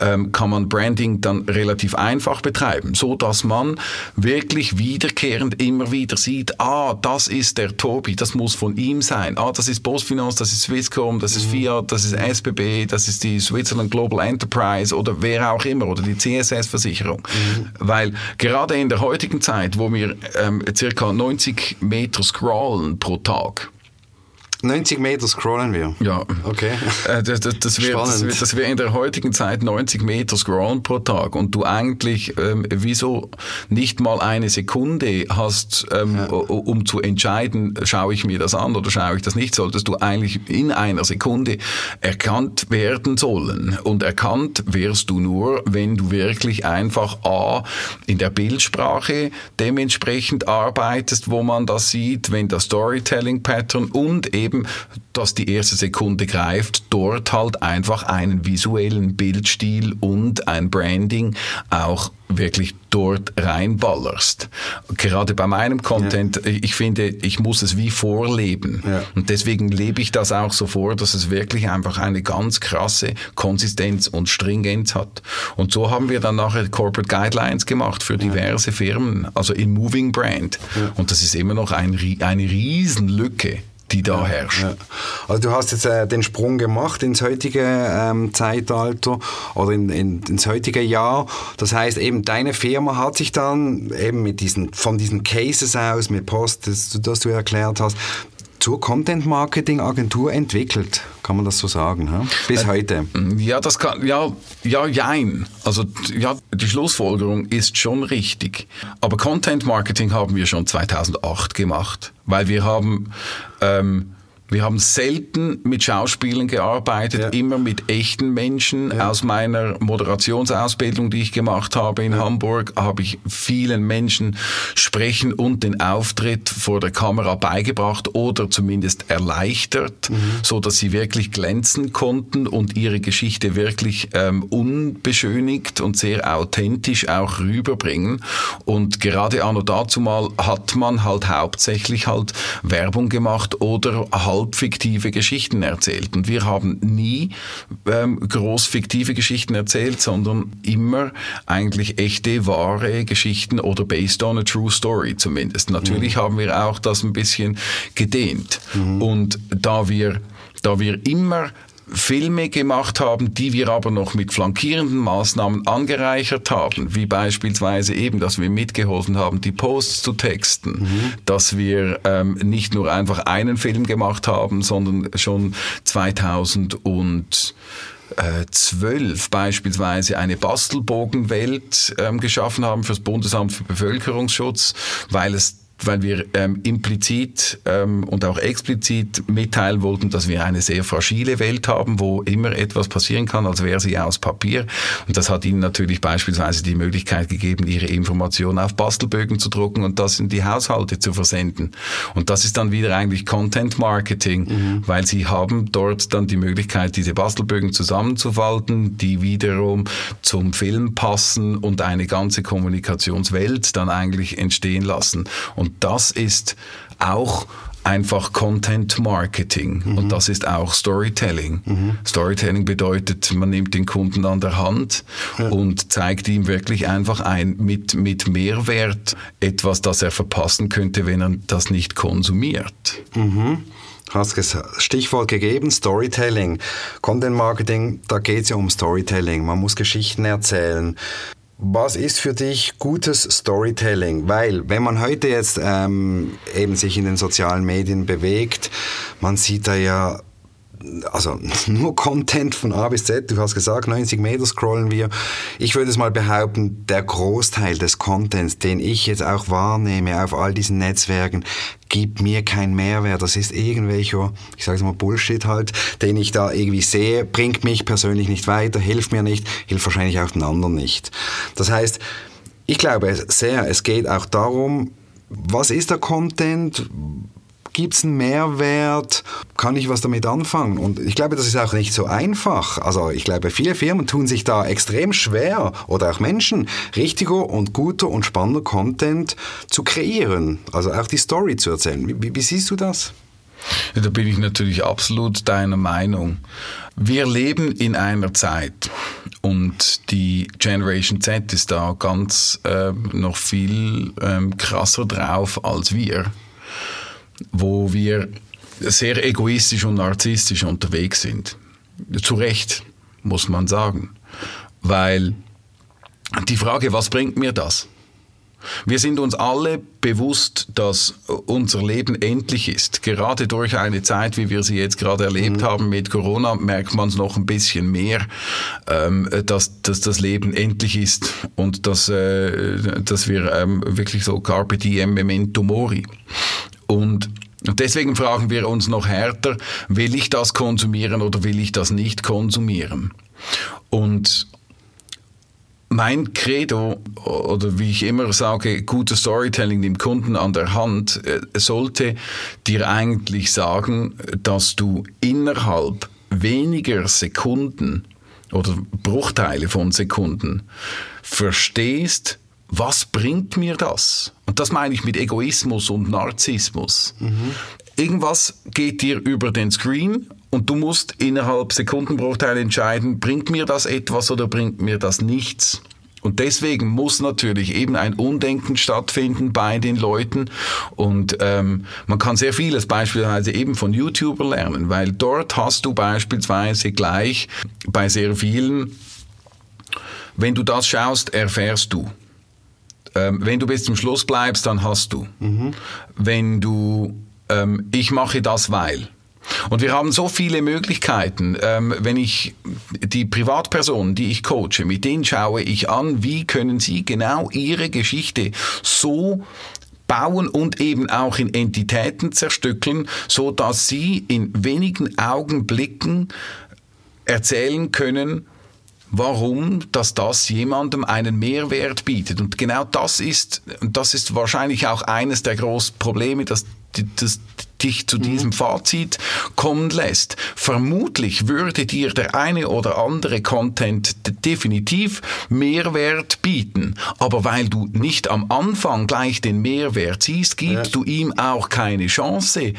ähm, kann man Branding dann relativ einfach betreiben, so dass man wirklich wiederkehrend immer wieder sieht, ah, das ist der Tobi, das muss von ihm sein. Ah, das ist Postfinance, das ist Swisscom, das ist mhm. Fiat, das ist SBB, das ist die Switzerland Global Enterprise oder wer auch immer oder die CSS-Versicherung. Mhm. Weil gerade in der heutigen Zeit, wo wir ähm, circa 90 Meter scrollen pro Tag. 90 Meter scrollen wir. Ja. Okay. Äh, das, das, das wäre das, wär in der heutigen Zeit 90 Meter scrollen pro Tag und du eigentlich ähm, wieso nicht mal eine Sekunde hast, ähm, ja. um zu entscheiden, schaue ich mir das an oder schaue ich das nicht, solltest du eigentlich in einer Sekunde erkannt werden sollen. Und erkannt wirst du nur, wenn du wirklich einfach A, in der Bildsprache dementsprechend arbeitest, wo man das sieht, wenn das Storytelling-Pattern und eben eben, dass die erste Sekunde greift, dort halt einfach einen visuellen Bildstil und ein Branding auch wirklich dort reinballerst. Gerade bei meinem Content, ja. ich finde, ich muss es wie vorleben. Ja. Und deswegen lebe ich das auch so vor, dass es wirklich einfach eine ganz krasse Konsistenz und Stringenz hat. Und so haben wir dann nachher Corporate Guidelines gemacht für diverse Firmen, also in Moving Brand. Ja. Und das ist immer noch ein, eine Riesenlücke die da herrscht. Ja. Also du hast jetzt äh, den Sprung gemacht ins heutige ähm, Zeitalter oder in, in, ins heutige Jahr. Das heißt eben, deine Firma hat sich dann eben mit diesen, von diesen Cases aus, mit Post, das, das du erklärt hast, zur Content Marketing Agentur entwickelt, kann man das so sagen, he? bis äh, heute? Ja, das kann, ja, ja, jein. Also, ja, die Schlussfolgerung ist schon richtig. Aber Content Marketing haben wir schon 2008 gemacht, weil wir haben, ähm, wir haben selten mit Schauspielern gearbeitet, ja. immer mit echten Menschen. Ja. Aus meiner Moderationsausbildung, die ich gemacht habe in ja. Hamburg, habe ich vielen Menschen Sprechen und den Auftritt vor der Kamera beigebracht oder zumindest erleichtert, mhm. so dass sie wirklich glänzen konnten und ihre Geschichte wirklich ähm, unbeschönigt und sehr authentisch auch rüberbringen. Und gerade anno dazu mal hat man halt hauptsächlich halt Werbung gemacht oder halt halb fiktive Geschichten erzählt. Und wir haben nie ähm, groß fiktive Geschichten erzählt, sondern immer eigentlich echte, wahre Geschichten oder based on a true story zumindest. Natürlich mhm. haben wir auch das ein bisschen gedehnt. Mhm. Und da wir da wir immer Filme gemacht haben, die wir aber noch mit flankierenden Maßnahmen angereichert haben, wie beispielsweise eben, dass wir mitgeholfen haben, die Posts zu texten, mhm. dass wir ähm, nicht nur einfach einen Film gemacht haben, sondern schon 2000 und 12 beispielsweise eine Bastelbogenwelt ähm, geschaffen haben fürs Bundesamt für Bevölkerungsschutz, weil es weil wir ähm, implizit ähm, und auch explizit mitteilen wollten, dass wir eine sehr fragile Welt haben, wo immer etwas passieren kann, als wäre sie aus Papier. Und das hat ihnen natürlich beispielsweise die Möglichkeit gegeben, ihre Informationen auf Bastelbögen zu drucken und das in die Haushalte zu versenden. Und das ist dann wieder eigentlich Content Marketing, mhm. weil sie haben dort dann die Möglichkeit, diese Bastelbögen zusammenzufalten, die wiederum zum Film passen und eine ganze Kommunikationswelt dann eigentlich entstehen lassen. Und und das ist auch einfach Content Marketing mhm. und das ist auch Storytelling. Mhm. Storytelling bedeutet, man nimmt den Kunden an der Hand ja. und zeigt ihm wirklich einfach ein mit, mit Mehrwert etwas, das er verpassen könnte, wenn er das nicht konsumiert. Mhm. Hast Stichwort gegeben, Storytelling. Content Marketing, da geht es ja um Storytelling. Man muss Geschichten erzählen. Was ist für dich gutes Storytelling? Weil wenn man heute jetzt ähm, eben sich in den sozialen Medien bewegt, man sieht da ja also nur Content von A bis Z, du hast gesagt, 90 Meter scrollen wir. Ich würde es mal behaupten, der Großteil des Contents, den ich jetzt auch wahrnehme auf all diesen Netzwerken, gibt mir keinen Mehrwert. Das ist irgendwelcher, ich sage mal Bullshit halt, den ich da irgendwie sehe, bringt mich persönlich nicht weiter, hilft mir nicht, hilft wahrscheinlich auch den anderen nicht. Das heißt, ich glaube sehr, es geht auch darum, was ist der Content? Gibt es einen Mehrwert? Kann ich was damit anfangen? Und ich glaube, das ist auch nicht so einfach. Also ich glaube, viele Firmen tun sich da extrem schwer oder auch Menschen, richtiger und guter und spannender Content zu kreieren. Also auch die Story zu erzählen. Wie, wie siehst du das? Da bin ich natürlich absolut deiner Meinung. Wir leben in einer Zeit und die Generation Z ist da ganz äh, noch viel ähm, krasser drauf als wir wo wir sehr egoistisch und narzisstisch unterwegs sind. Zu Recht, muss man sagen. Weil die Frage, was bringt mir das? Wir sind uns alle bewusst, dass unser Leben endlich ist. Gerade durch eine Zeit, wie wir sie jetzt gerade erlebt mhm. haben mit Corona, merkt man es noch ein bisschen mehr, ähm, dass, dass das Leben endlich ist und dass, äh, dass wir ähm, wirklich so Carpe diem memento mori. Und deswegen fragen wir uns noch härter, will ich das konsumieren oder will ich das nicht konsumieren? Und mein Credo oder wie ich immer sage, gutes Storytelling dem Kunden an der Hand äh, sollte dir eigentlich sagen, dass du innerhalb weniger Sekunden oder Bruchteile von Sekunden verstehst, was bringt mir das? Und das meine ich mit Egoismus und Narzissmus. Mhm. Irgendwas geht dir über den Screen und du musst innerhalb Sekundenbruchteile entscheiden, bringt mir das etwas oder bringt mir das nichts. Und deswegen muss natürlich eben ein Undenken stattfinden bei den Leuten. Und ähm, man kann sehr vieles beispielsweise eben von YouTuber lernen, weil dort hast du beispielsweise gleich bei sehr vielen, wenn du das schaust, erfährst du. Ähm, wenn du bis zum Schluss bleibst, dann hast du. Mhm. Wenn du, ähm, ich mache das, weil. Und wir haben so viele Möglichkeiten. Ähm, wenn ich die Privatpersonen, die ich coache, mit denen schaue ich an, wie können sie genau ihre Geschichte so bauen und eben auch in Entitäten zerstückeln, so dass sie in wenigen Augenblicken erzählen können, warum, dass das jemandem einen Mehrwert bietet. Und genau das ist, das ist wahrscheinlich auch eines der großen Probleme, dass das dich zu diesem mhm. Fazit kommen lässt. Vermutlich würde dir der eine oder andere Content definitiv Mehrwert bieten. Aber weil du nicht am Anfang gleich den Mehrwert siehst, gibst ja. du ihm auch keine Chance,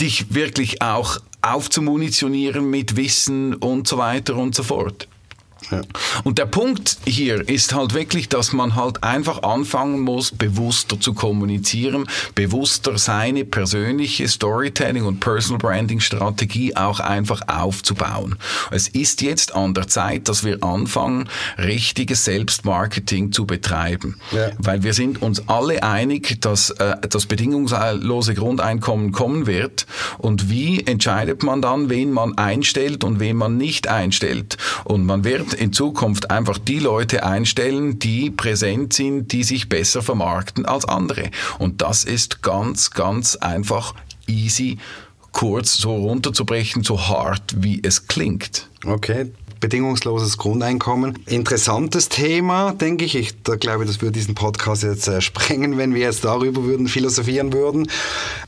dich wirklich auch aufzumunitionieren mit Wissen und so weiter und so fort. Ja. Und der Punkt hier ist halt wirklich, dass man halt einfach anfangen muss, bewusster zu kommunizieren, bewusster seine persönliche Storytelling und Personal Branding Strategie auch einfach aufzubauen. Es ist jetzt an der Zeit, dass wir anfangen, richtiges Selbstmarketing zu betreiben. Ja. Weil wir sind uns alle einig, dass äh, das bedingungslose Grundeinkommen kommen wird. Und wie entscheidet man dann, wen man einstellt und wen man nicht einstellt? Und man wird in Zukunft einfach die Leute einstellen, die präsent sind, die sich besser vermarkten als andere. Und das ist ganz, ganz einfach easy kurz so runterzubrechen, so hart wie es klingt. Okay, bedingungsloses Grundeinkommen. Interessantes Thema, denke ich. Ich da glaube, das würde diesen Podcast jetzt äh, sprengen, wenn wir jetzt darüber würden philosophieren würden.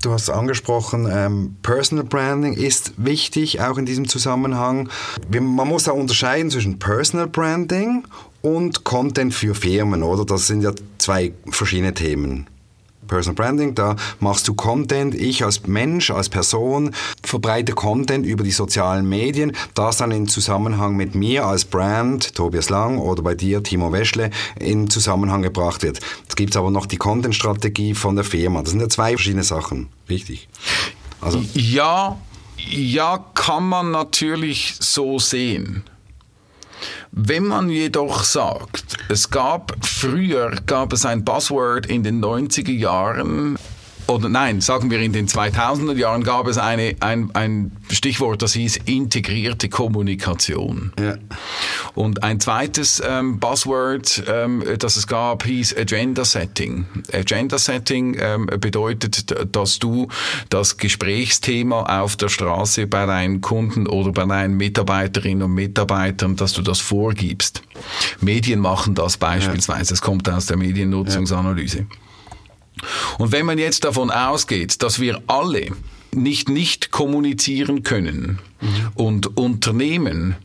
Du hast angesprochen, ähm, Personal Branding ist wichtig, auch in diesem Zusammenhang. Wir, man muss auch unterscheiden zwischen Personal Branding und Content für Firmen, oder? Das sind ja zwei verschiedene Themen. Personal Branding, da machst du Content, ich als Mensch, als Person verbreite Content über die sozialen Medien, das dann in Zusammenhang mit mir als Brand, Tobias Lang oder bei dir, Timo Weschle, in Zusammenhang gebracht wird. Es gibt aber noch die Content-Strategie von der Firma. Das sind ja zwei verschiedene Sachen, richtig? Also. Ja, ja, kann man natürlich so sehen. Wenn man jedoch sagt, es gab früher gab es ein Buzzword in den 90er Jahren, oder nein, sagen wir in den 2000er Jahren gab es eine, ein, ein Stichwort, das hieß integrierte Kommunikation. Ja. Und ein zweites ähm, Buzzword, ähm, das es gab, hieß Agenda Setting. Agenda Setting ähm, bedeutet, dass du das Gesprächsthema auf der Straße bei deinen Kunden oder bei deinen Mitarbeiterinnen und Mitarbeitern, dass du das vorgibst. Medien machen das beispielsweise. Es ja. kommt aus der Mediennutzungsanalyse. Ja. Und wenn man jetzt davon ausgeht, dass wir alle nicht nicht kommunizieren können mhm. und Unternehmen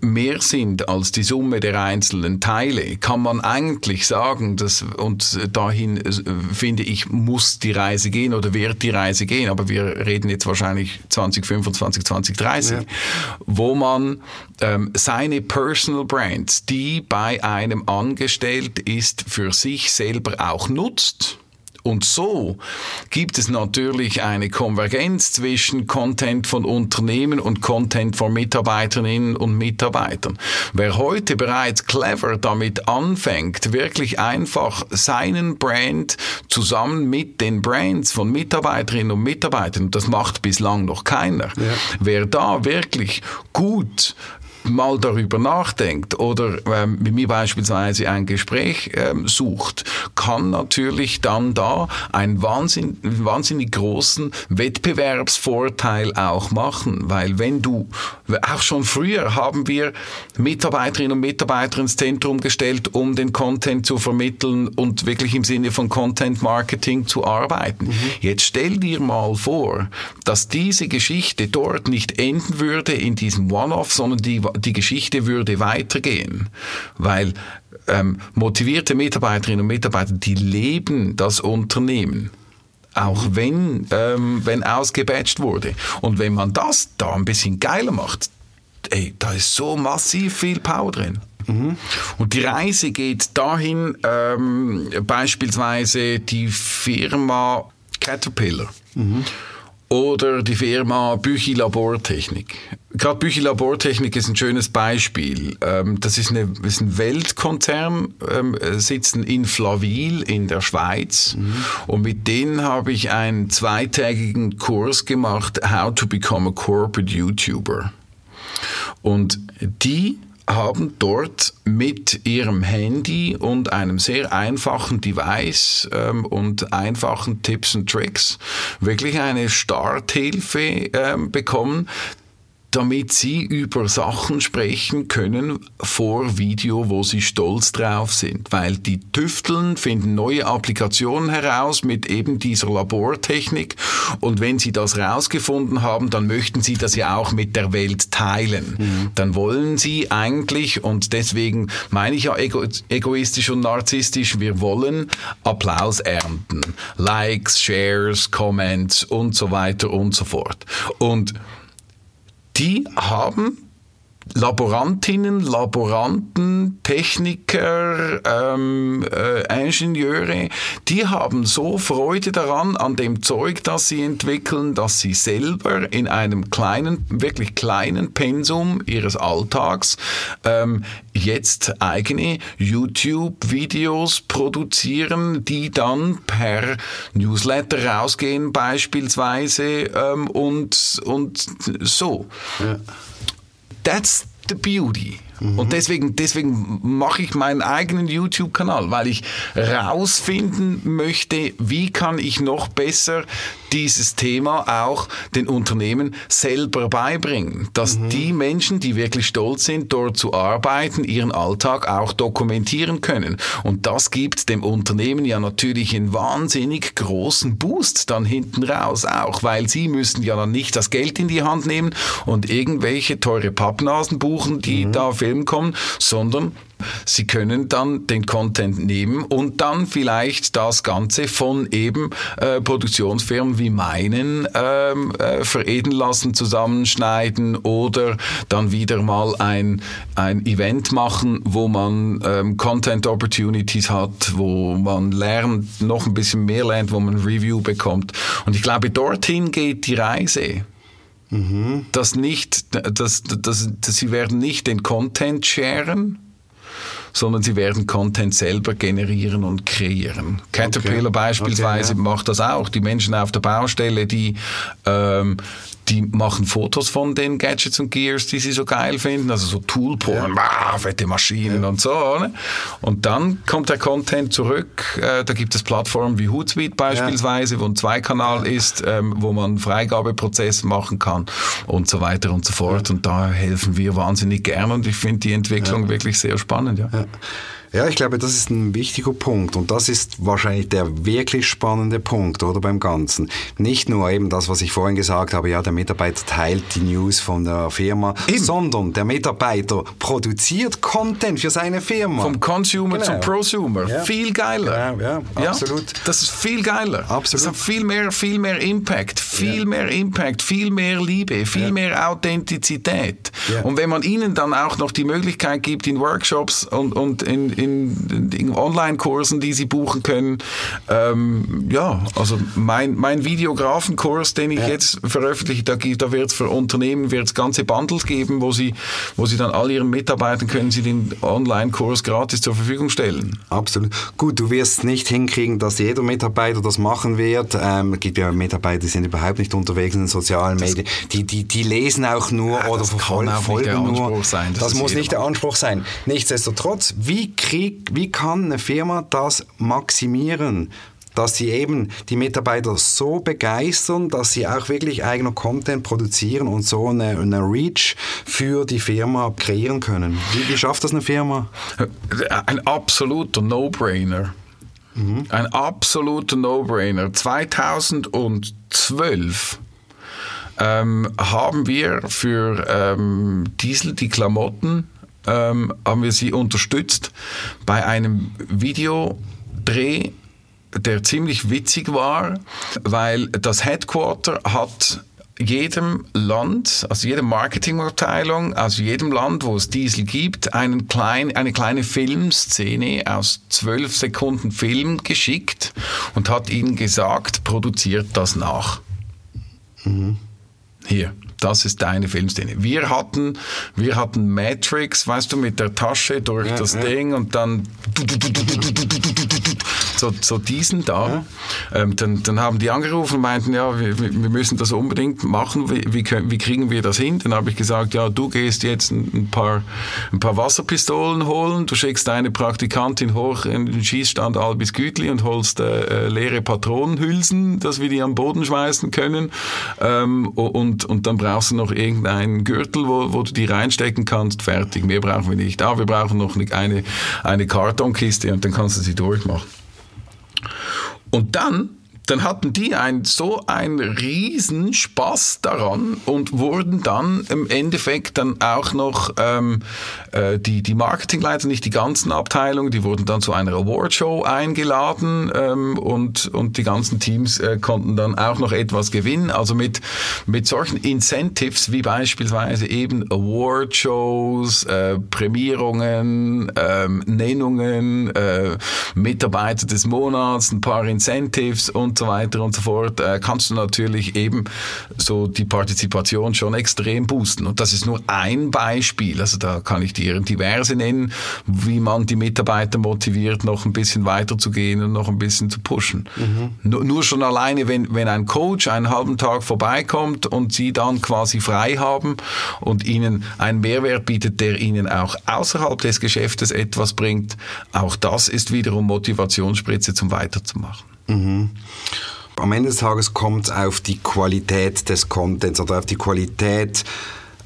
mehr sind als die Summe der einzelnen Teile, kann man eigentlich sagen, dass, und dahin äh, finde ich, muss die Reise gehen oder wird die Reise gehen, aber wir reden jetzt wahrscheinlich 2025, 2030, ja. wo man ähm, seine Personal Brands, die bei einem angestellt ist, für sich selber auch nutzt und so gibt es natürlich eine Konvergenz zwischen Content von Unternehmen und Content von Mitarbeiterinnen und Mitarbeitern. Wer heute bereits clever damit anfängt, wirklich einfach seinen Brand zusammen mit den Brands von Mitarbeiterinnen und Mitarbeitern, das macht bislang noch keiner, ja. wer da wirklich gut mal darüber nachdenkt oder ähm, mit mir beispielsweise ein Gespräch ähm, sucht, kann natürlich dann da einen Wahnsinn, wahnsinnig großen Wettbewerbsvorteil auch machen, weil wenn du, auch schon früher haben wir Mitarbeiterinnen und Mitarbeiter ins Zentrum gestellt, um den Content zu vermitteln und wirklich im Sinne von Content Marketing zu arbeiten. Mhm. Jetzt stell dir mal vor, dass diese Geschichte dort nicht enden würde in diesem One-Off, sondern die die Geschichte würde weitergehen, weil ähm, motivierte Mitarbeiterinnen und Mitarbeiter, die leben das Unternehmen auch wenn, ähm, wenn ausgebatcht wurde. Und wenn man das da ein bisschen geiler macht, ey, da ist so massiv viel Power drin. Mhm. Und die Reise geht dahin, ähm, beispielsweise die Firma Caterpillar. Mhm oder die Firma Büchi Labortechnik. Gerade Büchi Labortechnik ist ein schönes Beispiel. Ähm, das ist, eine, ist ein Weltkonzern, ähm, sitzen in Flaville in der Schweiz mhm. und mit denen habe ich einen zweitägigen Kurs gemacht, How to Become a Corporate YouTuber. Und die haben dort mit ihrem Handy und einem sehr einfachen Device ähm, und einfachen Tipps und Tricks wirklich eine Starthilfe ähm, bekommen, damit sie über Sachen sprechen können vor Video, wo sie stolz drauf sind. Weil die tüfteln, finden neue Applikationen heraus mit eben dieser Labortechnik und wenn sie das rausgefunden haben, dann möchten sie das ja auch mit der Welt teilen. Mhm. Dann wollen sie eigentlich, und deswegen meine ich ja ego egoistisch und narzisstisch, wir wollen Applaus ernten. Likes, Shares, Comments und so weiter und so fort. Und die haben Laborantinnen, Laboranten, Techniker, ähm, äh, Ingenieure, die haben so Freude daran, an dem Zeug, das sie entwickeln, dass sie selber in einem kleinen, wirklich kleinen Pensum ihres Alltags ähm, jetzt eigene YouTube-Videos produzieren, die dann per Newsletter rausgehen beispielsweise ähm, und, und so. Ja. That's the beauty. Mhm. Und deswegen, deswegen mache ich meinen eigenen YouTube-Kanal, weil ich rausfinden möchte, wie kann ich noch besser dieses Thema auch den Unternehmen selber beibringen, dass mhm. die Menschen, die wirklich stolz sind, dort zu arbeiten, ihren Alltag auch dokumentieren können. Und das gibt dem Unternehmen ja natürlich einen wahnsinnig großen Boost dann hinten raus auch, weil sie müssen ja dann nicht das Geld in die Hand nehmen und irgendwelche teure Pappnasen buchen, die mhm. da Film kommen, sondern Sie können dann den Content nehmen und dann vielleicht das Ganze von eben äh, Produktionsfirmen wie meinen ähm, äh, veredeln lassen, zusammenschneiden oder dann wieder mal ein, ein Event machen, wo man ähm, Content Opportunities hat, wo man lernt, noch ein bisschen mehr lernt, wo man Review bekommt. Und ich glaube, dorthin geht die Reise. Mhm. Das nicht, das, das, das, sie werden nicht den Content sharen, sondern sie werden Content selber generieren und kreieren. Caterpillar okay. beispielsweise okay, ja. macht das auch. Die Menschen auf der Baustelle, die ähm, die machen Fotos von den Gadgets und Gears, die sie so geil finden, also so Toolporn, ja. fette Maschinen ja. und so. Ne? Und dann kommt der Content zurück. Äh, da gibt es Plattformen wie Hootsuite beispielsweise, ja. wo ein Zweikanal ist, ähm, wo man Freigabeprozess machen kann und so weiter und so fort. Und da helfen wir wahnsinnig gern und ich finde die Entwicklung wirklich sehr spannend. Ja. Ja, ich glaube, das ist ein wichtiger Punkt und das ist wahrscheinlich der wirklich spannende Punkt, oder beim Ganzen. Nicht nur eben das, was ich vorhin gesagt habe, ja, der Mitarbeiter teilt die News von der Firma, eben. sondern der Mitarbeiter produziert Content für seine Firma. Vom Consumer genau. zum Prosumer. Ja. Viel geiler. Ja, ja, absolut. Ja, das ist viel geiler. Absolut. Das hat viel mehr, viel mehr Impact, viel mehr Impact, viel mehr Liebe, viel mehr Authentizität. Und wenn man ihnen dann auch noch die Möglichkeit gibt, in Workshops und, und in in, in Online-Kursen, die sie buchen können. Ähm, ja, also mein, mein Videografenkurs, den ich ja. jetzt veröffentliche, da, da wird es für Unternehmen wird's ganze Bundles geben, wo sie, wo sie dann all ihren Mitarbeitern können sie den Online-Kurs gratis zur Verfügung stellen. Absolut. Gut, du wirst nicht hinkriegen, dass jeder Mitarbeiter das machen wird. Ähm, es gibt ja Mitarbeiter, die sind überhaupt nicht unterwegs in den sozialen das Medien. Die, die, die lesen auch nur ja, oder verfolgen, folgen nur. Sein, das, das muss nicht der Anspruch sein. Nichtsdestotrotz, wie, krieg, wie kann eine Firma das maximieren? dass sie eben die Mitarbeiter so begeistern, dass sie auch wirklich eigener Content produzieren und so eine, eine Reach für die Firma kreieren können. Wie, wie schafft das eine Firma? Ein absoluter No-Brainer. Mhm. Ein absoluter No-Brainer. 2012 ähm, haben wir für ähm, Diesel die Klamotten ähm, haben wir sie unterstützt bei einem Videodreh, der ziemlich witzig war, weil das Headquarter hat jedem Land, also jede Marketingabteilung, also jedem Land, wo es Diesel gibt, einen klein, eine kleine Filmszene aus zwölf Sekunden Film geschickt und hat ihnen gesagt, produziert das nach. Mhm. Hier das ist deine Filmszene. Wir hatten, wir hatten Matrix, weißt du, mit der Tasche durch ja, das ja. Ding und dann so, so diesen da. Ja. Ähm, dann, dann haben die angerufen und meinten, ja, wir, wir müssen das unbedingt machen. Wie, wie, wie kriegen wir das hin? Dann habe ich gesagt, ja, du gehst jetzt ein paar, ein paar Wasserpistolen holen, du schickst deine Praktikantin hoch in den Schießstand Albis Gütli und holst äh, äh, leere Patronenhülsen, dass wir die am Boden schmeißen können. Ähm, und, und dann brauchst du noch irgendeinen Gürtel, wo, wo du die reinstecken kannst. Fertig. Mehr brauchen wir nicht. Ah, wir brauchen noch eine, eine Kartonkiste und dann kannst du sie durchmachen. Und dann dann hatten die ein, so einen riesen Spaß daran und wurden dann im Endeffekt dann auch noch ähm, äh, die, die Marketingleiter, nicht die ganzen Abteilungen, die wurden dann zu einer Awardshow eingeladen ähm, und, und die ganzen Teams äh, konnten dann auch noch etwas gewinnen. Also mit, mit solchen Incentives wie beispielsweise eben Awardshows, äh, Prämierungen, äh, Nennungen, äh, Mitarbeiter des Monats, ein paar Incentives und so weiter und so fort, äh, kannst du natürlich eben so die Partizipation schon extrem boosten. Und das ist nur ein Beispiel. Also da kann ich dir diverse nennen, wie man die Mitarbeiter motiviert, noch ein bisschen weiter zu gehen und noch ein bisschen zu pushen. Mhm. Nur, nur schon alleine, wenn, wenn ein Coach einen halben Tag vorbeikommt und sie dann quasi frei haben und ihnen einen Mehrwert bietet, der ihnen auch außerhalb des Geschäftes etwas bringt, auch das ist wiederum Motivationsspritze zum Weiterzumachen. Mhm. Am Ende des Tages kommt es auf die Qualität des Contents oder auf die Qualität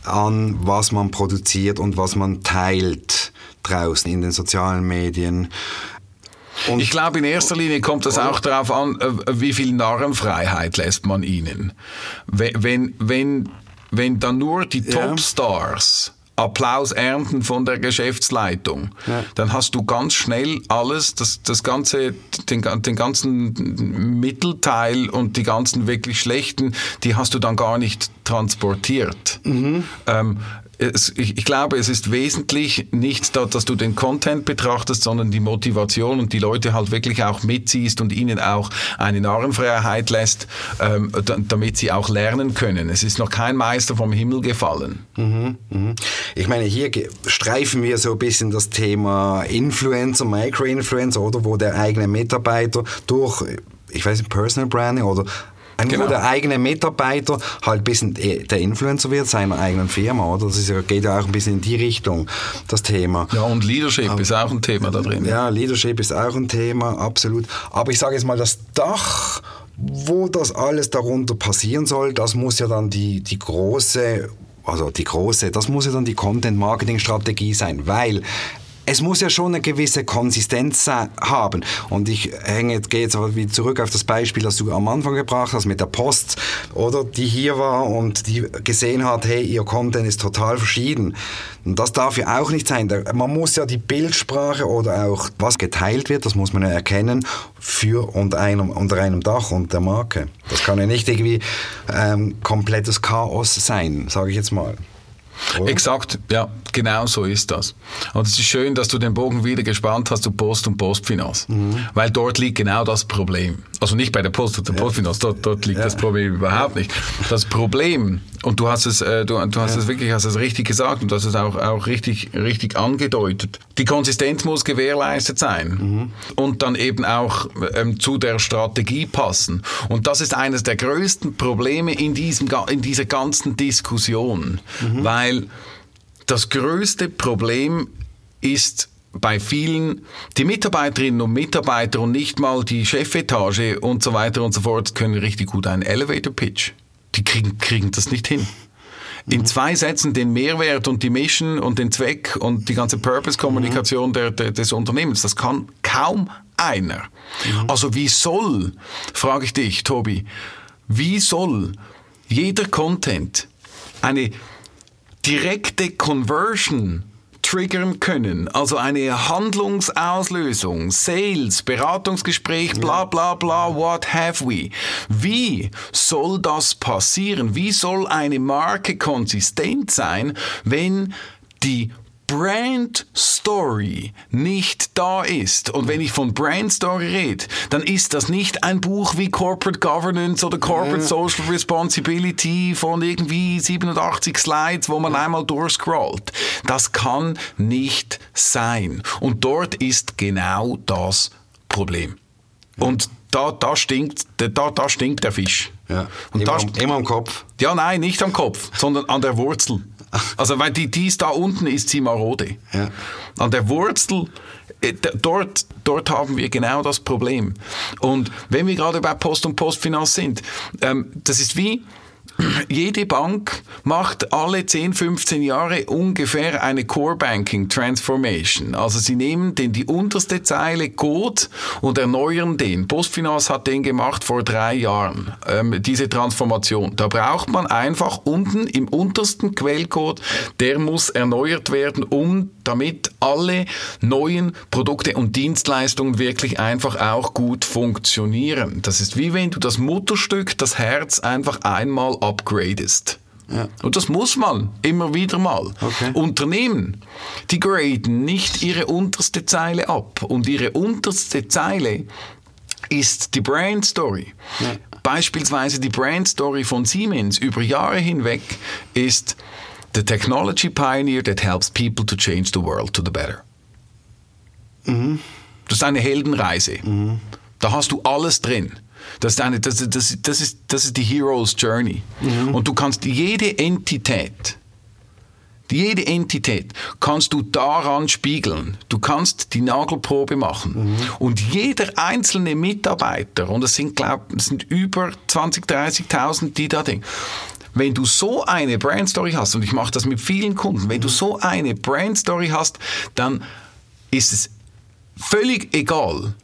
an, was man produziert und was man teilt draußen in den sozialen Medien. Und ich glaube, in erster Linie kommt es auch darauf an, äh, wie viel Narrenfreiheit lässt man ihnen. Wenn, wenn, wenn dann nur die ja. Topstars Applaus ernten von der Geschäftsleitung, ja. dann hast du ganz schnell alles, das, das ganze, den, den ganzen Mittelteil und die ganzen wirklich schlechten, die hast du dann gar nicht transportiert. Mhm. Ähm, es, ich, ich, glaube, es ist wesentlich nicht, da, dass du den Content betrachtest, sondern die Motivation und die Leute halt wirklich auch mitziehst und ihnen auch eine Narrenfreiheit lässt, ähm, damit sie auch lernen können. Es ist noch kein Meister vom Himmel gefallen. Mhm, mh. Ich meine, hier streifen wir so ein bisschen das Thema Influencer, Micro-Influencer, oder wo der eigene Mitarbeiter durch ich weiß nicht, Personal Branding oder Genau. Wo der eigene Mitarbeiter halt ein bisschen der Influencer wird seiner eigenen Firma, oder? Das ist ja, geht ja auch ein bisschen in die Richtung, das Thema. Ja, und Leadership Aber, ist auch ein Thema da drin. Ja, Leadership ist auch ein Thema, absolut. Aber ich sage jetzt mal, das Dach, wo das alles darunter passieren soll, das muss ja dann die, die große also die große, das muss ja dann die Content-Marketing-Strategie sein, weil es muss ja schon eine gewisse Konsistenz haben. Und ich hänge, gehe jetzt aber wieder zurück auf das Beispiel, das du am Anfang gebracht hast mit der Post, oder die hier war und die gesehen hat, hey, ihr Content ist total verschieden. Und das darf ja auch nicht sein. Man muss ja die Bildsprache oder auch was geteilt wird, das muss man ja erkennen, für unter einem, unter einem Dach und der Marke. Das kann ja nicht irgendwie ähm, komplettes Chaos sein, sage ich jetzt mal. Oder? Exakt, ja, genau so ist das. Und es ist schön, dass du den Bogen wieder gespannt hast zu Post und Postfinanz, mhm. weil dort liegt genau das Problem. Also nicht bei der Post und der ja. Postfinanz, dort, dort liegt ja. das Problem überhaupt nicht. Das Problem, und du hast es, äh, du, du hast ja. es wirklich, hast es richtig gesagt und du hast es auch, auch richtig, richtig angedeutet. Die Konsistenz muss gewährleistet sein mhm. und dann eben auch ähm, zu der Strategie passen. Und das ist eines der größten Probleme in, diesem, in dieser ganzen Diskussion, mhm. weil das größte Problem ist bei vielen, die Mitarbeiterinnen und Mitarbeiter und nicht mal die Chefetage und so weiter und so fort können richtig gut einen Elevator Pitch. Die kriegen, kriegen das nicht hin. In mhm. zwei Sätzen den Mehrwert und die Mission und den Zweck und die ganze Purpose-Kommunikation mhm. des Unternehmens, das kann kaum einer. Mhm. Also wie soll, frage ich dich, Tobi, wie soll jeder Content eine direkte Conversion triggern können, also eine Handlungsauslösung, Sales, Beratungsgespräch, bla bla bla, what have we. Wie soll das passieren? Wie soll eine Marke konsistent sein, wenn die Brand Story nicht da ist, und wenn ich von Brand Story rede, dann ist das nicht ein Buch wie Corporate Governance oder Corporate ja. Social Responsibility von irgendwie 87 Slides, wo man einmal durchscrollt. Das kann nicht sein. Und dort ist genau das Problem. Und da, da, stinkt, da, da stinkt der Fisch. Ja. Und immer, da, immer am Kopf. Ja, nein, nicht am Kopf, sondern an der Wurzel. Also, weil die, die ist da unten, ist sie marode. Ja. An der Wurzel, äh, dort, dort haben wir genau das Problem. Und wenn wir gerade bei Post und Postfinanz sind, ähm, das ist wie, jede Bank macht alle 10, 15 Jahre ungefähr eine Core Banking Transformation. Also sie nehmen den, die unterste Zeile Code und erneuern den. Postfinanz hat den gemacht vor drei Jahren, ähm, diese Transformation. Da braucht man einfach unten im untersten Quellcode, der muss erneuert werden, um damit alle neuen Produkte und Dienstleistungen wirklich einfach auch gut funktionieren. Das ist wie wenn du das Mutterstück, das Herz einfach einmal upgradest. Ja. Und das muss man immer wieder mal. Okay. Unternehmen, die graden nicht ihre unterste Zeile ab. Und ihre unterste Zeile ist die Brand Story. Ja. Beispielsweise die Brand Story von Siemens über Jahre hinweg ist the technology pioneer that helps people to change the world to the better. Mhm. Das ist eine Heldenreise. Mhm. Da hast du alles drin. Das das, das, das, ist, das ist die Hero's Journey. Mhm. Und du kannst jede Entität, jede Entität kannst du daran spiegeln. Du kannst die Nagelprobe machen. Mhm. Und jeder einzelne Mitarbeiter, und es sind, glaube ich, sind über 20.000, 30.000, die da denken, wenn du so eine Brandstory hast, und ich mache das mit vielen Kunden, wenn du so eine Brandstory hast, dann ist es völlig egal,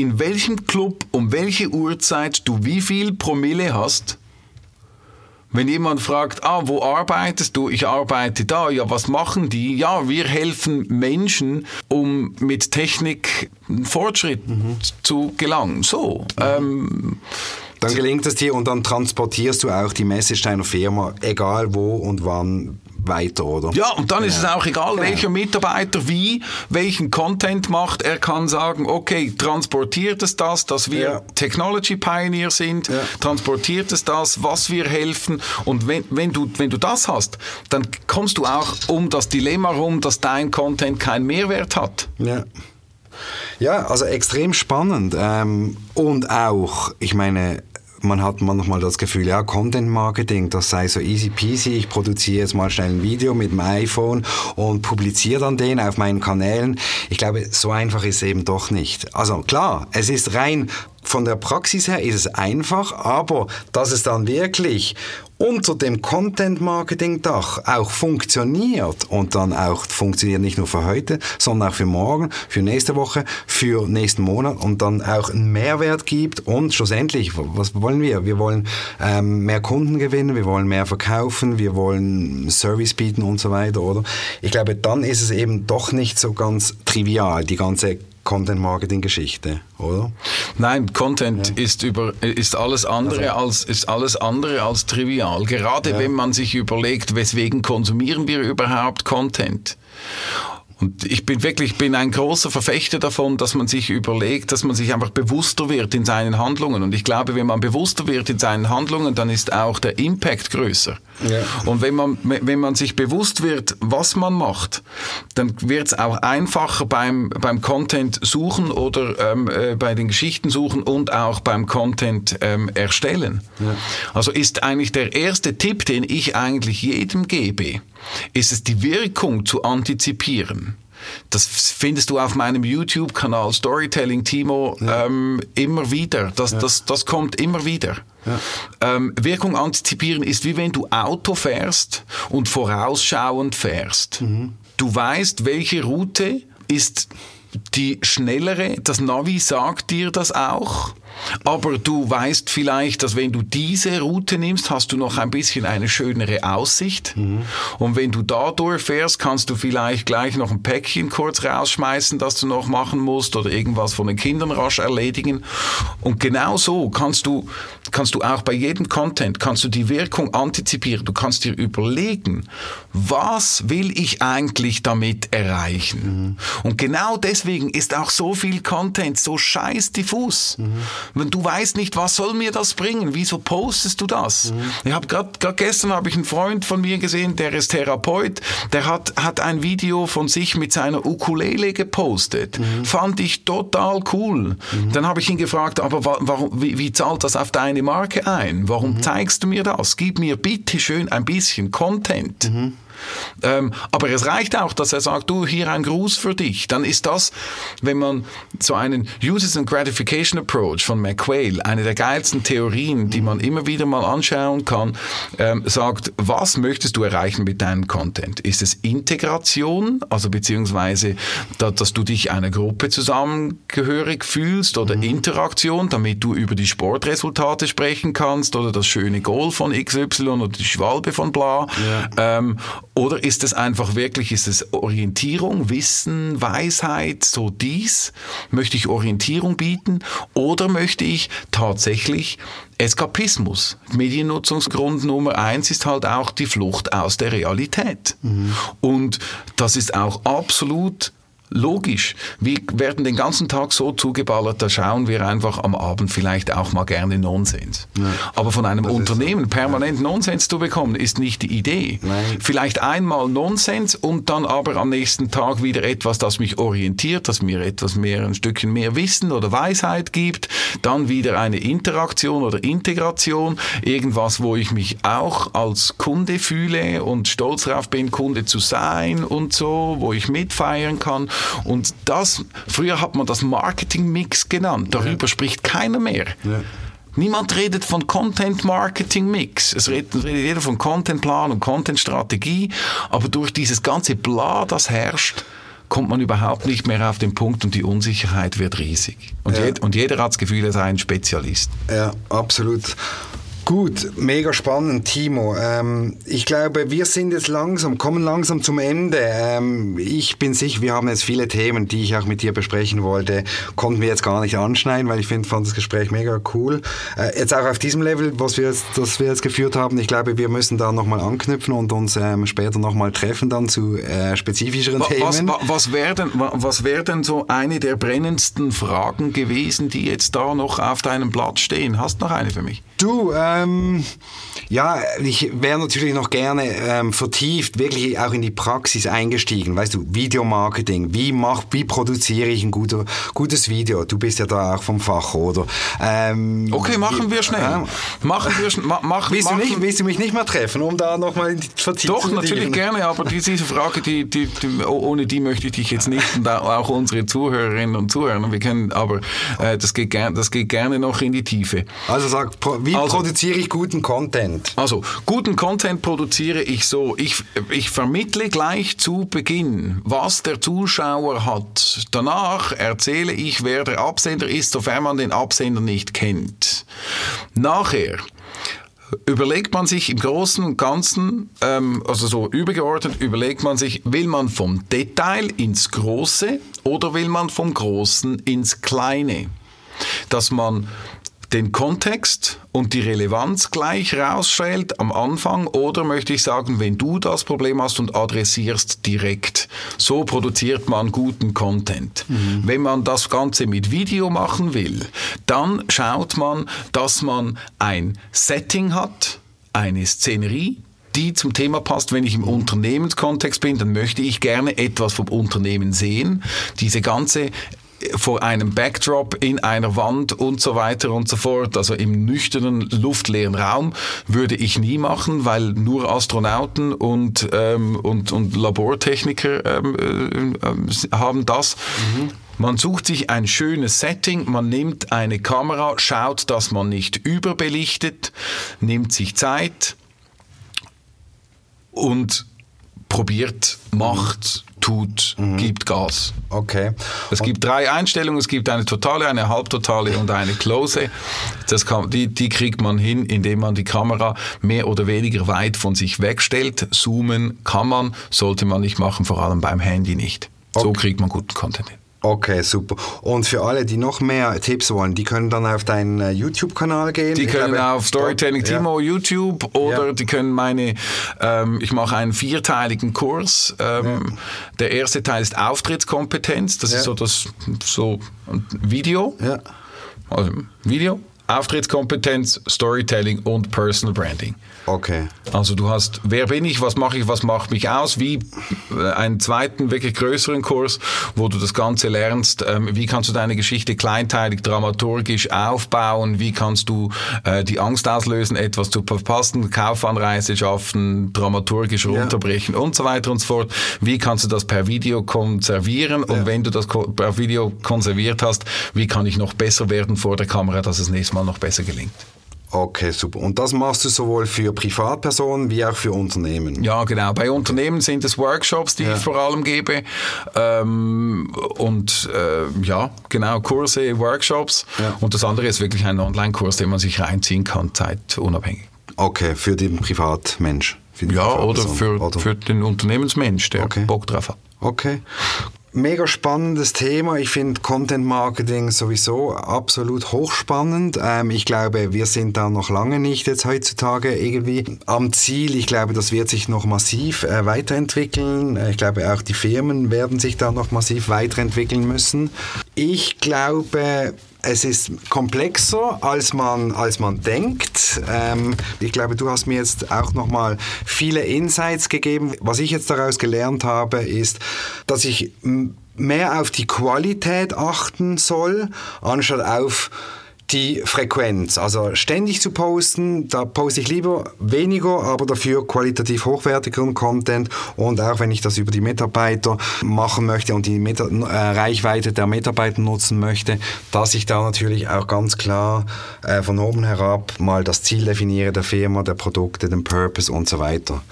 in welchem Club um welche Uhrzeit du wie viel Promille hast. Wenn jemand fragt, ah, wo arbeitest du? Ich arbeite da. Ja, was machen die? Ja, wir helfen Menschen, um mit Technik Fortschritt mhm. zu gelangen. So. Mhm. Ähm, dann gelingt es dir und dann transportierst du auch die Message deiner Firma, egal wo und wann, weiter, oder? Ja, und dann genau. ist es auch egal, genau. welcher Mitarbeiter wie, welchen Content macht. Er kann sagen, okay, transportiert es das, dass wir ja. Technology Pioneer sind, ja. transportiert es das, was wir helfen. Und wenn, wenn, du, wenn du das hast, dann kommst du auch um das Dilemma rum, dass dein Content keinen Mehrwert hat. Ja. Ja, also extrem spannend. Ähm, und auch, ich meine, man hat manchmal das Gefühl, ja, Content Marketing, das sei so easy peasy. Ich produziere jetzt mal schnell ein Video mit dem iPhone und publiziere dann den auf meinen Kanälen. Ich glaube, so einfach ist es eben doch nicht. Also klar, es ist rein von der Praxis her ist es einfach, aber dass es dann wirklich unter dem Content-Marketing-Dach auch funktioniert und dann auch funktioniert nicht nur für heute, sondern auch für morgen, für nächste Woche, für nächsten Monat und dann auch einen Mehrwert gibt und schlussendlich, was wollen wir? Wir wollen ähm, mehr Kunden gewinnen, wir wollen mehr verkaufen, wir wollen Service bieten und so weiter, oder? Ich glaube, dann ist es eben doch nicht so ganz trivial, die ganze Content-Marketing-Geschichte, oder? Nein, Content ja. ist, über, ist, alles andere also. als, ist alles andere als trivial. Gerade ja. wenn man sich überlegt, weswegen konsumieren wir überhaupt Content? Und ich bin wirklich bin ein großer Verfechter davon, dass man sich überlegt, dass man sich einfach bewusster wird in seinen Handlungen. Und ich glaube, wenn man bewusster wird in seinen Handlungen, dann ist auch der Impact größer. Ja. Und wenn man, wenn man sich bewusst wird, was man macht, dann wird es auch einfacher beim, beim Content suchen oder ähm, äh, bei den Geschichten suchen und auch beim Content ähm, erstellen. Ja. Also ist eigentlich der erste Tipp, den ich eigentlich jedem gebe, ist es die Wirkung zu antizipieren. Das findest du auf meinem YouTube-Kanal Storytelling Timo ja. ähm, immer wieder. Das, ja. das, das kommt immer wieder. Ja. Ähm, Wirkung antizipieren ist wie wenn du Auto fährst und vorausschauend fährst. Mhm. Du weißt, welche Route ist die schnellere. Das Navi sagt dir das auch. Aber du weißt vielleicht, dass wenn du diese Route nimmst, hast du noch ein bisschen eine schönere Aussicht. Mhm. Und wenn du da durchfährst, kannst du vielleicht gleich noch ein Päckchen kurz rausschmeißen, das du noch machen musst oder irgendwas von den Kindern rasch erledigen. Und genau so kannst du, kannst du auch bei jedem Content, kannst du die Wirkung antizipieren. Du kannst dir überlegen, was will ich eigentlich damit erreichen? Mhm. Und genau deswegen ist auch so viel Content so scheiß diffus. Mhm. Wenn du weißt nicht, was soll mir das bringen? Wieso postest du das? Mhm. Ich habe gerade gestern habe ich einen Freund von mir gesehen, der ist Therapeut, der hat hat ein Video von sich mit seiner Ukulele gepostet. Mhm. Fand ich total cool. Mhm. Dann habe ich ihn gefragt, aber warum wie, wie, zahlt das auf deine Marke ein? Warum mhm. zeigst du mir das? Gib mir bitte schön ein bisschen Content. Ähm, aber es reicht auch, dass er sagt, du, hier ein Gruß für dich. Dann ist das, wenn man so einen Uses and Gratification Approach von McQuail, eine der geilsten Theorien, die man immer wieder mal anschauen kann, ähm, sagt, was möchtest du erreichen mit deinem Content? Ist es Integration, also beziehungsweise, da, dass du dich einer Gruppe zusammengehörig fühlst oder mhm. Interaktion, damit du über die Sportresultate sprechen kannst oder das schöne Goal von XY oder die Schwalbe von bla. Ja. Ähm, oder ist es einfach wirklich, ist es Orientierung, Wissen, Weisheit, so dies? Möchte ich Orientierung bieten? Oder möchte ich tatsächlich Eskapismus? Mediennutzungsgrund Nummer eins ist halt auch die Flucht aus der Realität. Mhm. Und das ist auch absolut logisch. Wir werden den ganzen Tag so zugeballert, da schauen wir einfach am Abend vielleicht auch mal gerne Nonsens. Ja. Aber von einem das Unternehmen so. permanent ja. Nonsens zu bekommen, ist nicht die Idee. Nein. Vielleicht einmal Nonsens und dann aber am nächsten Tag wieder etwas, das mich orientiert, das mir etwas mehr, ein Stückchen mehr Wissen oder Weisheit gibt. Dann wieder eine Interaktion oder Integration. Irgendwas, wo ich mich auch als Kunde fühle und stolz darauf bin, Kunde zu sein und so, wo ich mitfeiern kann. Und das, früher hat man das Marketing-Mix genannt. Darüber ja. spricht keiner mehr. Ja. Niemand redet von Content Marketing Mix. Es redet, redet jeder von Content Plan und Content Strategie. Aber durch dieses ganze Bla, das herrscht, kommt man überhaupt nicht mehr auf den Punkt und die Unsicherheit wird riesig. Und, ja. jed, und jeder hat das Gefühl, er sei ein Spezialist. Ja, absolut. Gut, mega spannend, Timo. Ähm, ich glaube, wir sind jetzt langsam, kommen langsam zum Ende. Ähm, ich bin sicher, wir haben jetzt viele Themen, die ich auch mit dir besprechen wollte, konnten wir jetzt gar nicht anschneiden, weil ich finde, fand das Gespräch mega cool. Äh, jetzt auch auf diesem Level, was wir jetzt, das wir jetzt geführt haben, ich glaube, wir müssen da nochmal anknüpfen und uns ähm, später nochmal treffen dann zu äh, spezifischeren was, Themen. Was, was wäre denn, was wär denn so eine der brennendsten Fragen gewesen, die jetzt da noch auf deinem Blatt stehen? Hast du noch eine für mich? Du, ähm, ja, ich wäre natürlich noch gerne ähm, vertieft, wirklich auch in die Praxis eingestiegen. Weißt du, Videomarketing, wie mach, wie produziere ich ein guter, gutes Video? Du bist ja da auch vom Fach, oder? Ähm, okay, machen wir schnell. Äh, machen wir schnell. Ma, mach, willst, machen. Du nicht, willst du mich nicht mehr treffen, um da nochmal in die Vertiefung Doch, natürlich gerne, aber diese Frage, die, die, die, ohne die möchte ich dich jetzt nicht und auch unsere Zuhörerinnen und Zuhörer. Wir können, aber äh, das, geht das geht gerne noch in die Tiefe. Also sag, wie wie also, produziere ich guten Content? Also, guten Content produziere ich so. Ich, ich vermittle gleich zu Beginn, was der Zuschauer hat. Danach erzähle ich, wer der Absender ist, sofern man den Absender nicht kennt. Nachher überlegt man sich im Großen und Ganzen, ähm, also so übergeordnet, überlegt man sich, will man vom Detail ins Große oder will man vom Großen ins Kleine? Dass man den Kontext und die Relevanz gleich rausschält am Anfang oder möchte ich sagen, wenn du das Problem hast und adressierst direkt. So produziert man guten Content. Mhm. Wenn man das Ganze mit Video machen will, dann schaut man, dass man ein Setting hat, eine Szenerie, die zum Thema passt. Wenn ich im Unternehmenskontext bin, dann möchte ich gerne etwas vom Unternehmen sehen. Diese ganze vor einem Backdrop in einer Wand und so weiter und so fort, also im nüchternen, luftleeren Raum, würde ich nie machen, weil nur Astronauten und, ähm, und, und Labortechniker ähm, äh, haben das. Mhm. Man sucht sich ein schönes Setting, man nimmt eine Kamera, schaut, dass man nicht überbelichtet, nimmt sich Zeit und probiert, macht, tut, mhm. gibt Gas. Okay. Es und gibt drei Einstellungen, es gibt eine totale, eine halbtotale und eine close. Das kann, die, die kriegt man hin, indem man die Kamera mehr oder weniger weit von sich wegstellt. Zoomen kann man, sollte man nicht machen, vor allem beim Handy nicht. Okay. So kriegt man guten Content hin. Okay, super. Und für alle, die noch mehr Tipps wollen, die können dann auf deinen äh, YouTube-Kanal gehen. Die können glaube, auf Storytelling Timo ja. YouTube oder ja. die können meine, ähm, ich mache einen vierteiligen Kurs. Ähm, ja. Der erste Teil ist Auftrittskompetenz, das ist so das so Video. Also Video, Auftrittskompetenz, Storytelling und Personal Branding. Okay. Also du hast, wer bin ich, was mache ich, was macht mich aus, wie äh, einen zweiten, wirklich größeren Kurs, wo du das Ganze lernst, ähm, wie kannst du deine Geschichte kleinteilig, dramaturgisch aufbauen, wie kannst du äh, die Angst auslösen, etwas zu verpassen, Kaufanreise schaffen, dramaturgisch runterbrechen ja. und so weiter und so fort. Wie kannst du das per Video konservieren und ja. wenn du das per Video konserviert hast, wie kann ich noch besser werden vor der Kamera, dass es nächstes Mal noch besser gelingt. Okay, super. Und das machst du sowohl für Privatpersonen wie auch für Unternehmen? Ja, genau. Bei Unternehmen sind es Workshops, die ja. ich vor allem gebe. Ähm, und äh, ja, genau, Kurse, Workshops. Ja. Und das andere ist wirklich ein Online-Kurs, den man sich reinziehen kann, zeitunabhängig. Okay, für den Privatmensch. Für die ja, oder für, oder für den Unternehmensmensch, der okay. Bock drauf hat. Okay mega spannendes Thema. Ich finde Content Marketing sowieso absolut hochspannend. Ähm, ich glaube, wir sind da noch lange nicht jetzt heutzutage irgendwie am Ziel. Ich glaube, das wird sich noch massiv äh, weiterentwickeln. Ich glaube, auch die Firmen werden sich da noch massiv weiterentwickeln müssen. Ich glaube, es ist komplexer, als man, als man denkt. Ähm, ich glaube, du hast mir jetzt auch nochmal viele Insights gegeben. Was ich jetzt daraus gelernt habe, ist, dass ich mehr auf die Qualität achten soll, anstatt auf die Frequenz. Also ständig zu posten, da poste ich lieber weniger, aber dafür qualitativ hochwertigeren Content. Und auch wenn ich das über die Mitarbeiter machen möchte und die Meta äh, Reichweite der Mitarbeiter nutzen möchte, dass ich da natürlich auch ganz klar äh, von oben herab mal das Ziel definiere der Firma, der Produkte, den Purpose und so weiter.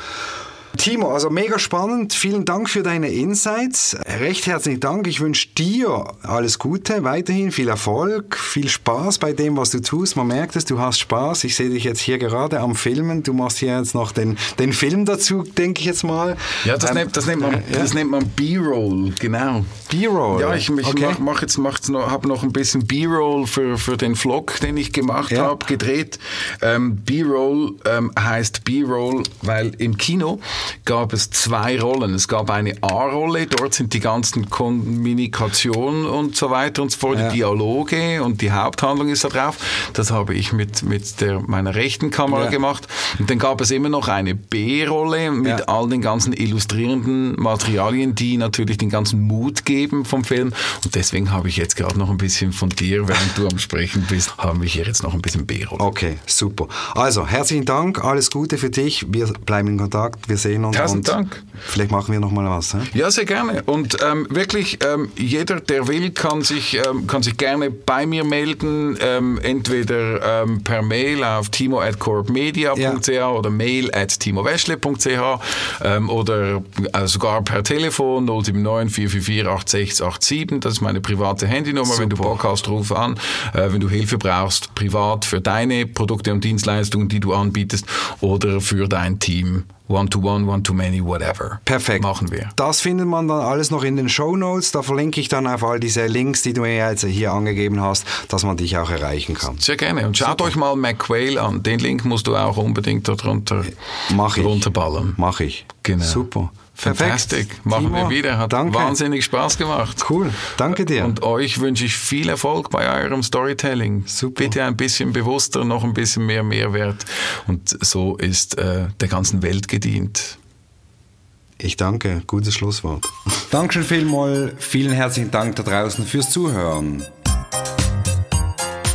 Timo, also mega spannend. Vielen Dank für deine Insights. Recht herzlichen Dank. Ich wünsche dir alles Gute, weiterhin viel Erfolg, viel Spaß bei dem, was du tust. Man merkt es, du hast Spaß. Ich sehe dich jetzt hier gerade am Filmen. Du machst hier jetzt noch den, den Film dazu, denke ich jetzt mal. Ja, das, ähm, nennt, das nennt man, ja? das nennt man B-Roll, genau. B-Roll? Ja, ich, ich okay. mach, mach jetzt, mach's noch, habe noch ein bisschen B-Roll für, für den Vlog, den ich gemacht ja. habe, gedreht. Ähm, B-Roll ähm, heißt B-Roll, weil im Kino gab es zwei Rollen. Es gab eine A-Rolle, dort sind die ganzen Kommunikationen und so weiter und so fort, ja. die Dialoge und die Haupthandlung ist da drauf. Das habe ich mit, mit der, meiner rechten Kamera ja. gemacht. Und dann gab es immer noch eine B-Rolle mit ja. all den ganzen illustrierenden Materialien, die natürlich den ganzen Mut geben vom Film. Und deswegen habe ich jetzt gerade noch ein bisschen von dir, während du am Sprechen bist, haben wir hier jetzt noch ein bisschen B-Rolle. Okay, super. Also, herzlichen Dank, alles Gute für dich. Wir bleiben in Kontakt. Wir sehen sehen. Und, Tausend und Dank. Vielleicht machen wir noch mal was. He? Ja, sehr gerne. Und ähm, wirklich, ähm, jeder, der will, kann sich, ähm, kann sich gerne bei mir melden. Ähm, entweder ähm, per Mail auf timo.corpmedia.ch ja. oder mail at timoweschle.ch ähm, oder äh, sogar per Telefon 079 444 8687. Das ist meine private Handynummer. Super. Wenn du Bock hast, ruf an. Äh, wenn du Hilfe brauchst, privat für deine Produkte und Dienstleistungen, die du anbietest oder für dein Team. One-to-one, one-to-many, whatever. Perfekt. Machen wir. Das findet man dann alles noch in den Show Notes. Da verlinke ich dann auf all diese Links, die du mir jetzt hier angegeben hast, dass man dich auch erreichen kann. Sehr gerne. Und schaut Super. euch mal McQuail an. Den Link musst du auch unbedingt darunter Mach ich. runterballern. Mach ich. Genau. Super. Fantastic. Machen Timo, wir wieder. Hat danke. wahnsinnig Spaß gemacht. Cool. Danke dir. Und euch wünsche ich viel Erfolg bei eurem Storytelling. Super. Bitte ein bisschen bewusster, noch ein bisschen mehr Mehrwert. Und so ist äh, der ganzen Welt gedient. Ich danke. Gutes Schlusswort. Dankeschön vielmals. Vielen herzlichen Dank da draußen fürs Zuhören.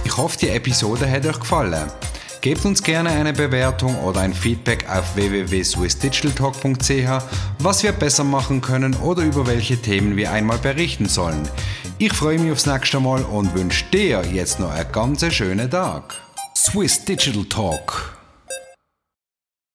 Ich hoffe, die Episode hat euch gefallen. Gebt uns gerne eine Bewertung oder ein Feedback auf www.swissdigitaltalk.ch, was wir besser machen können oder über welche Themen wir einmal berichten sollen. Ich freue mich aufs nächste Mal und wünsche dir jetzt noch einen ganz schönen Tag. Swiss Digital Talk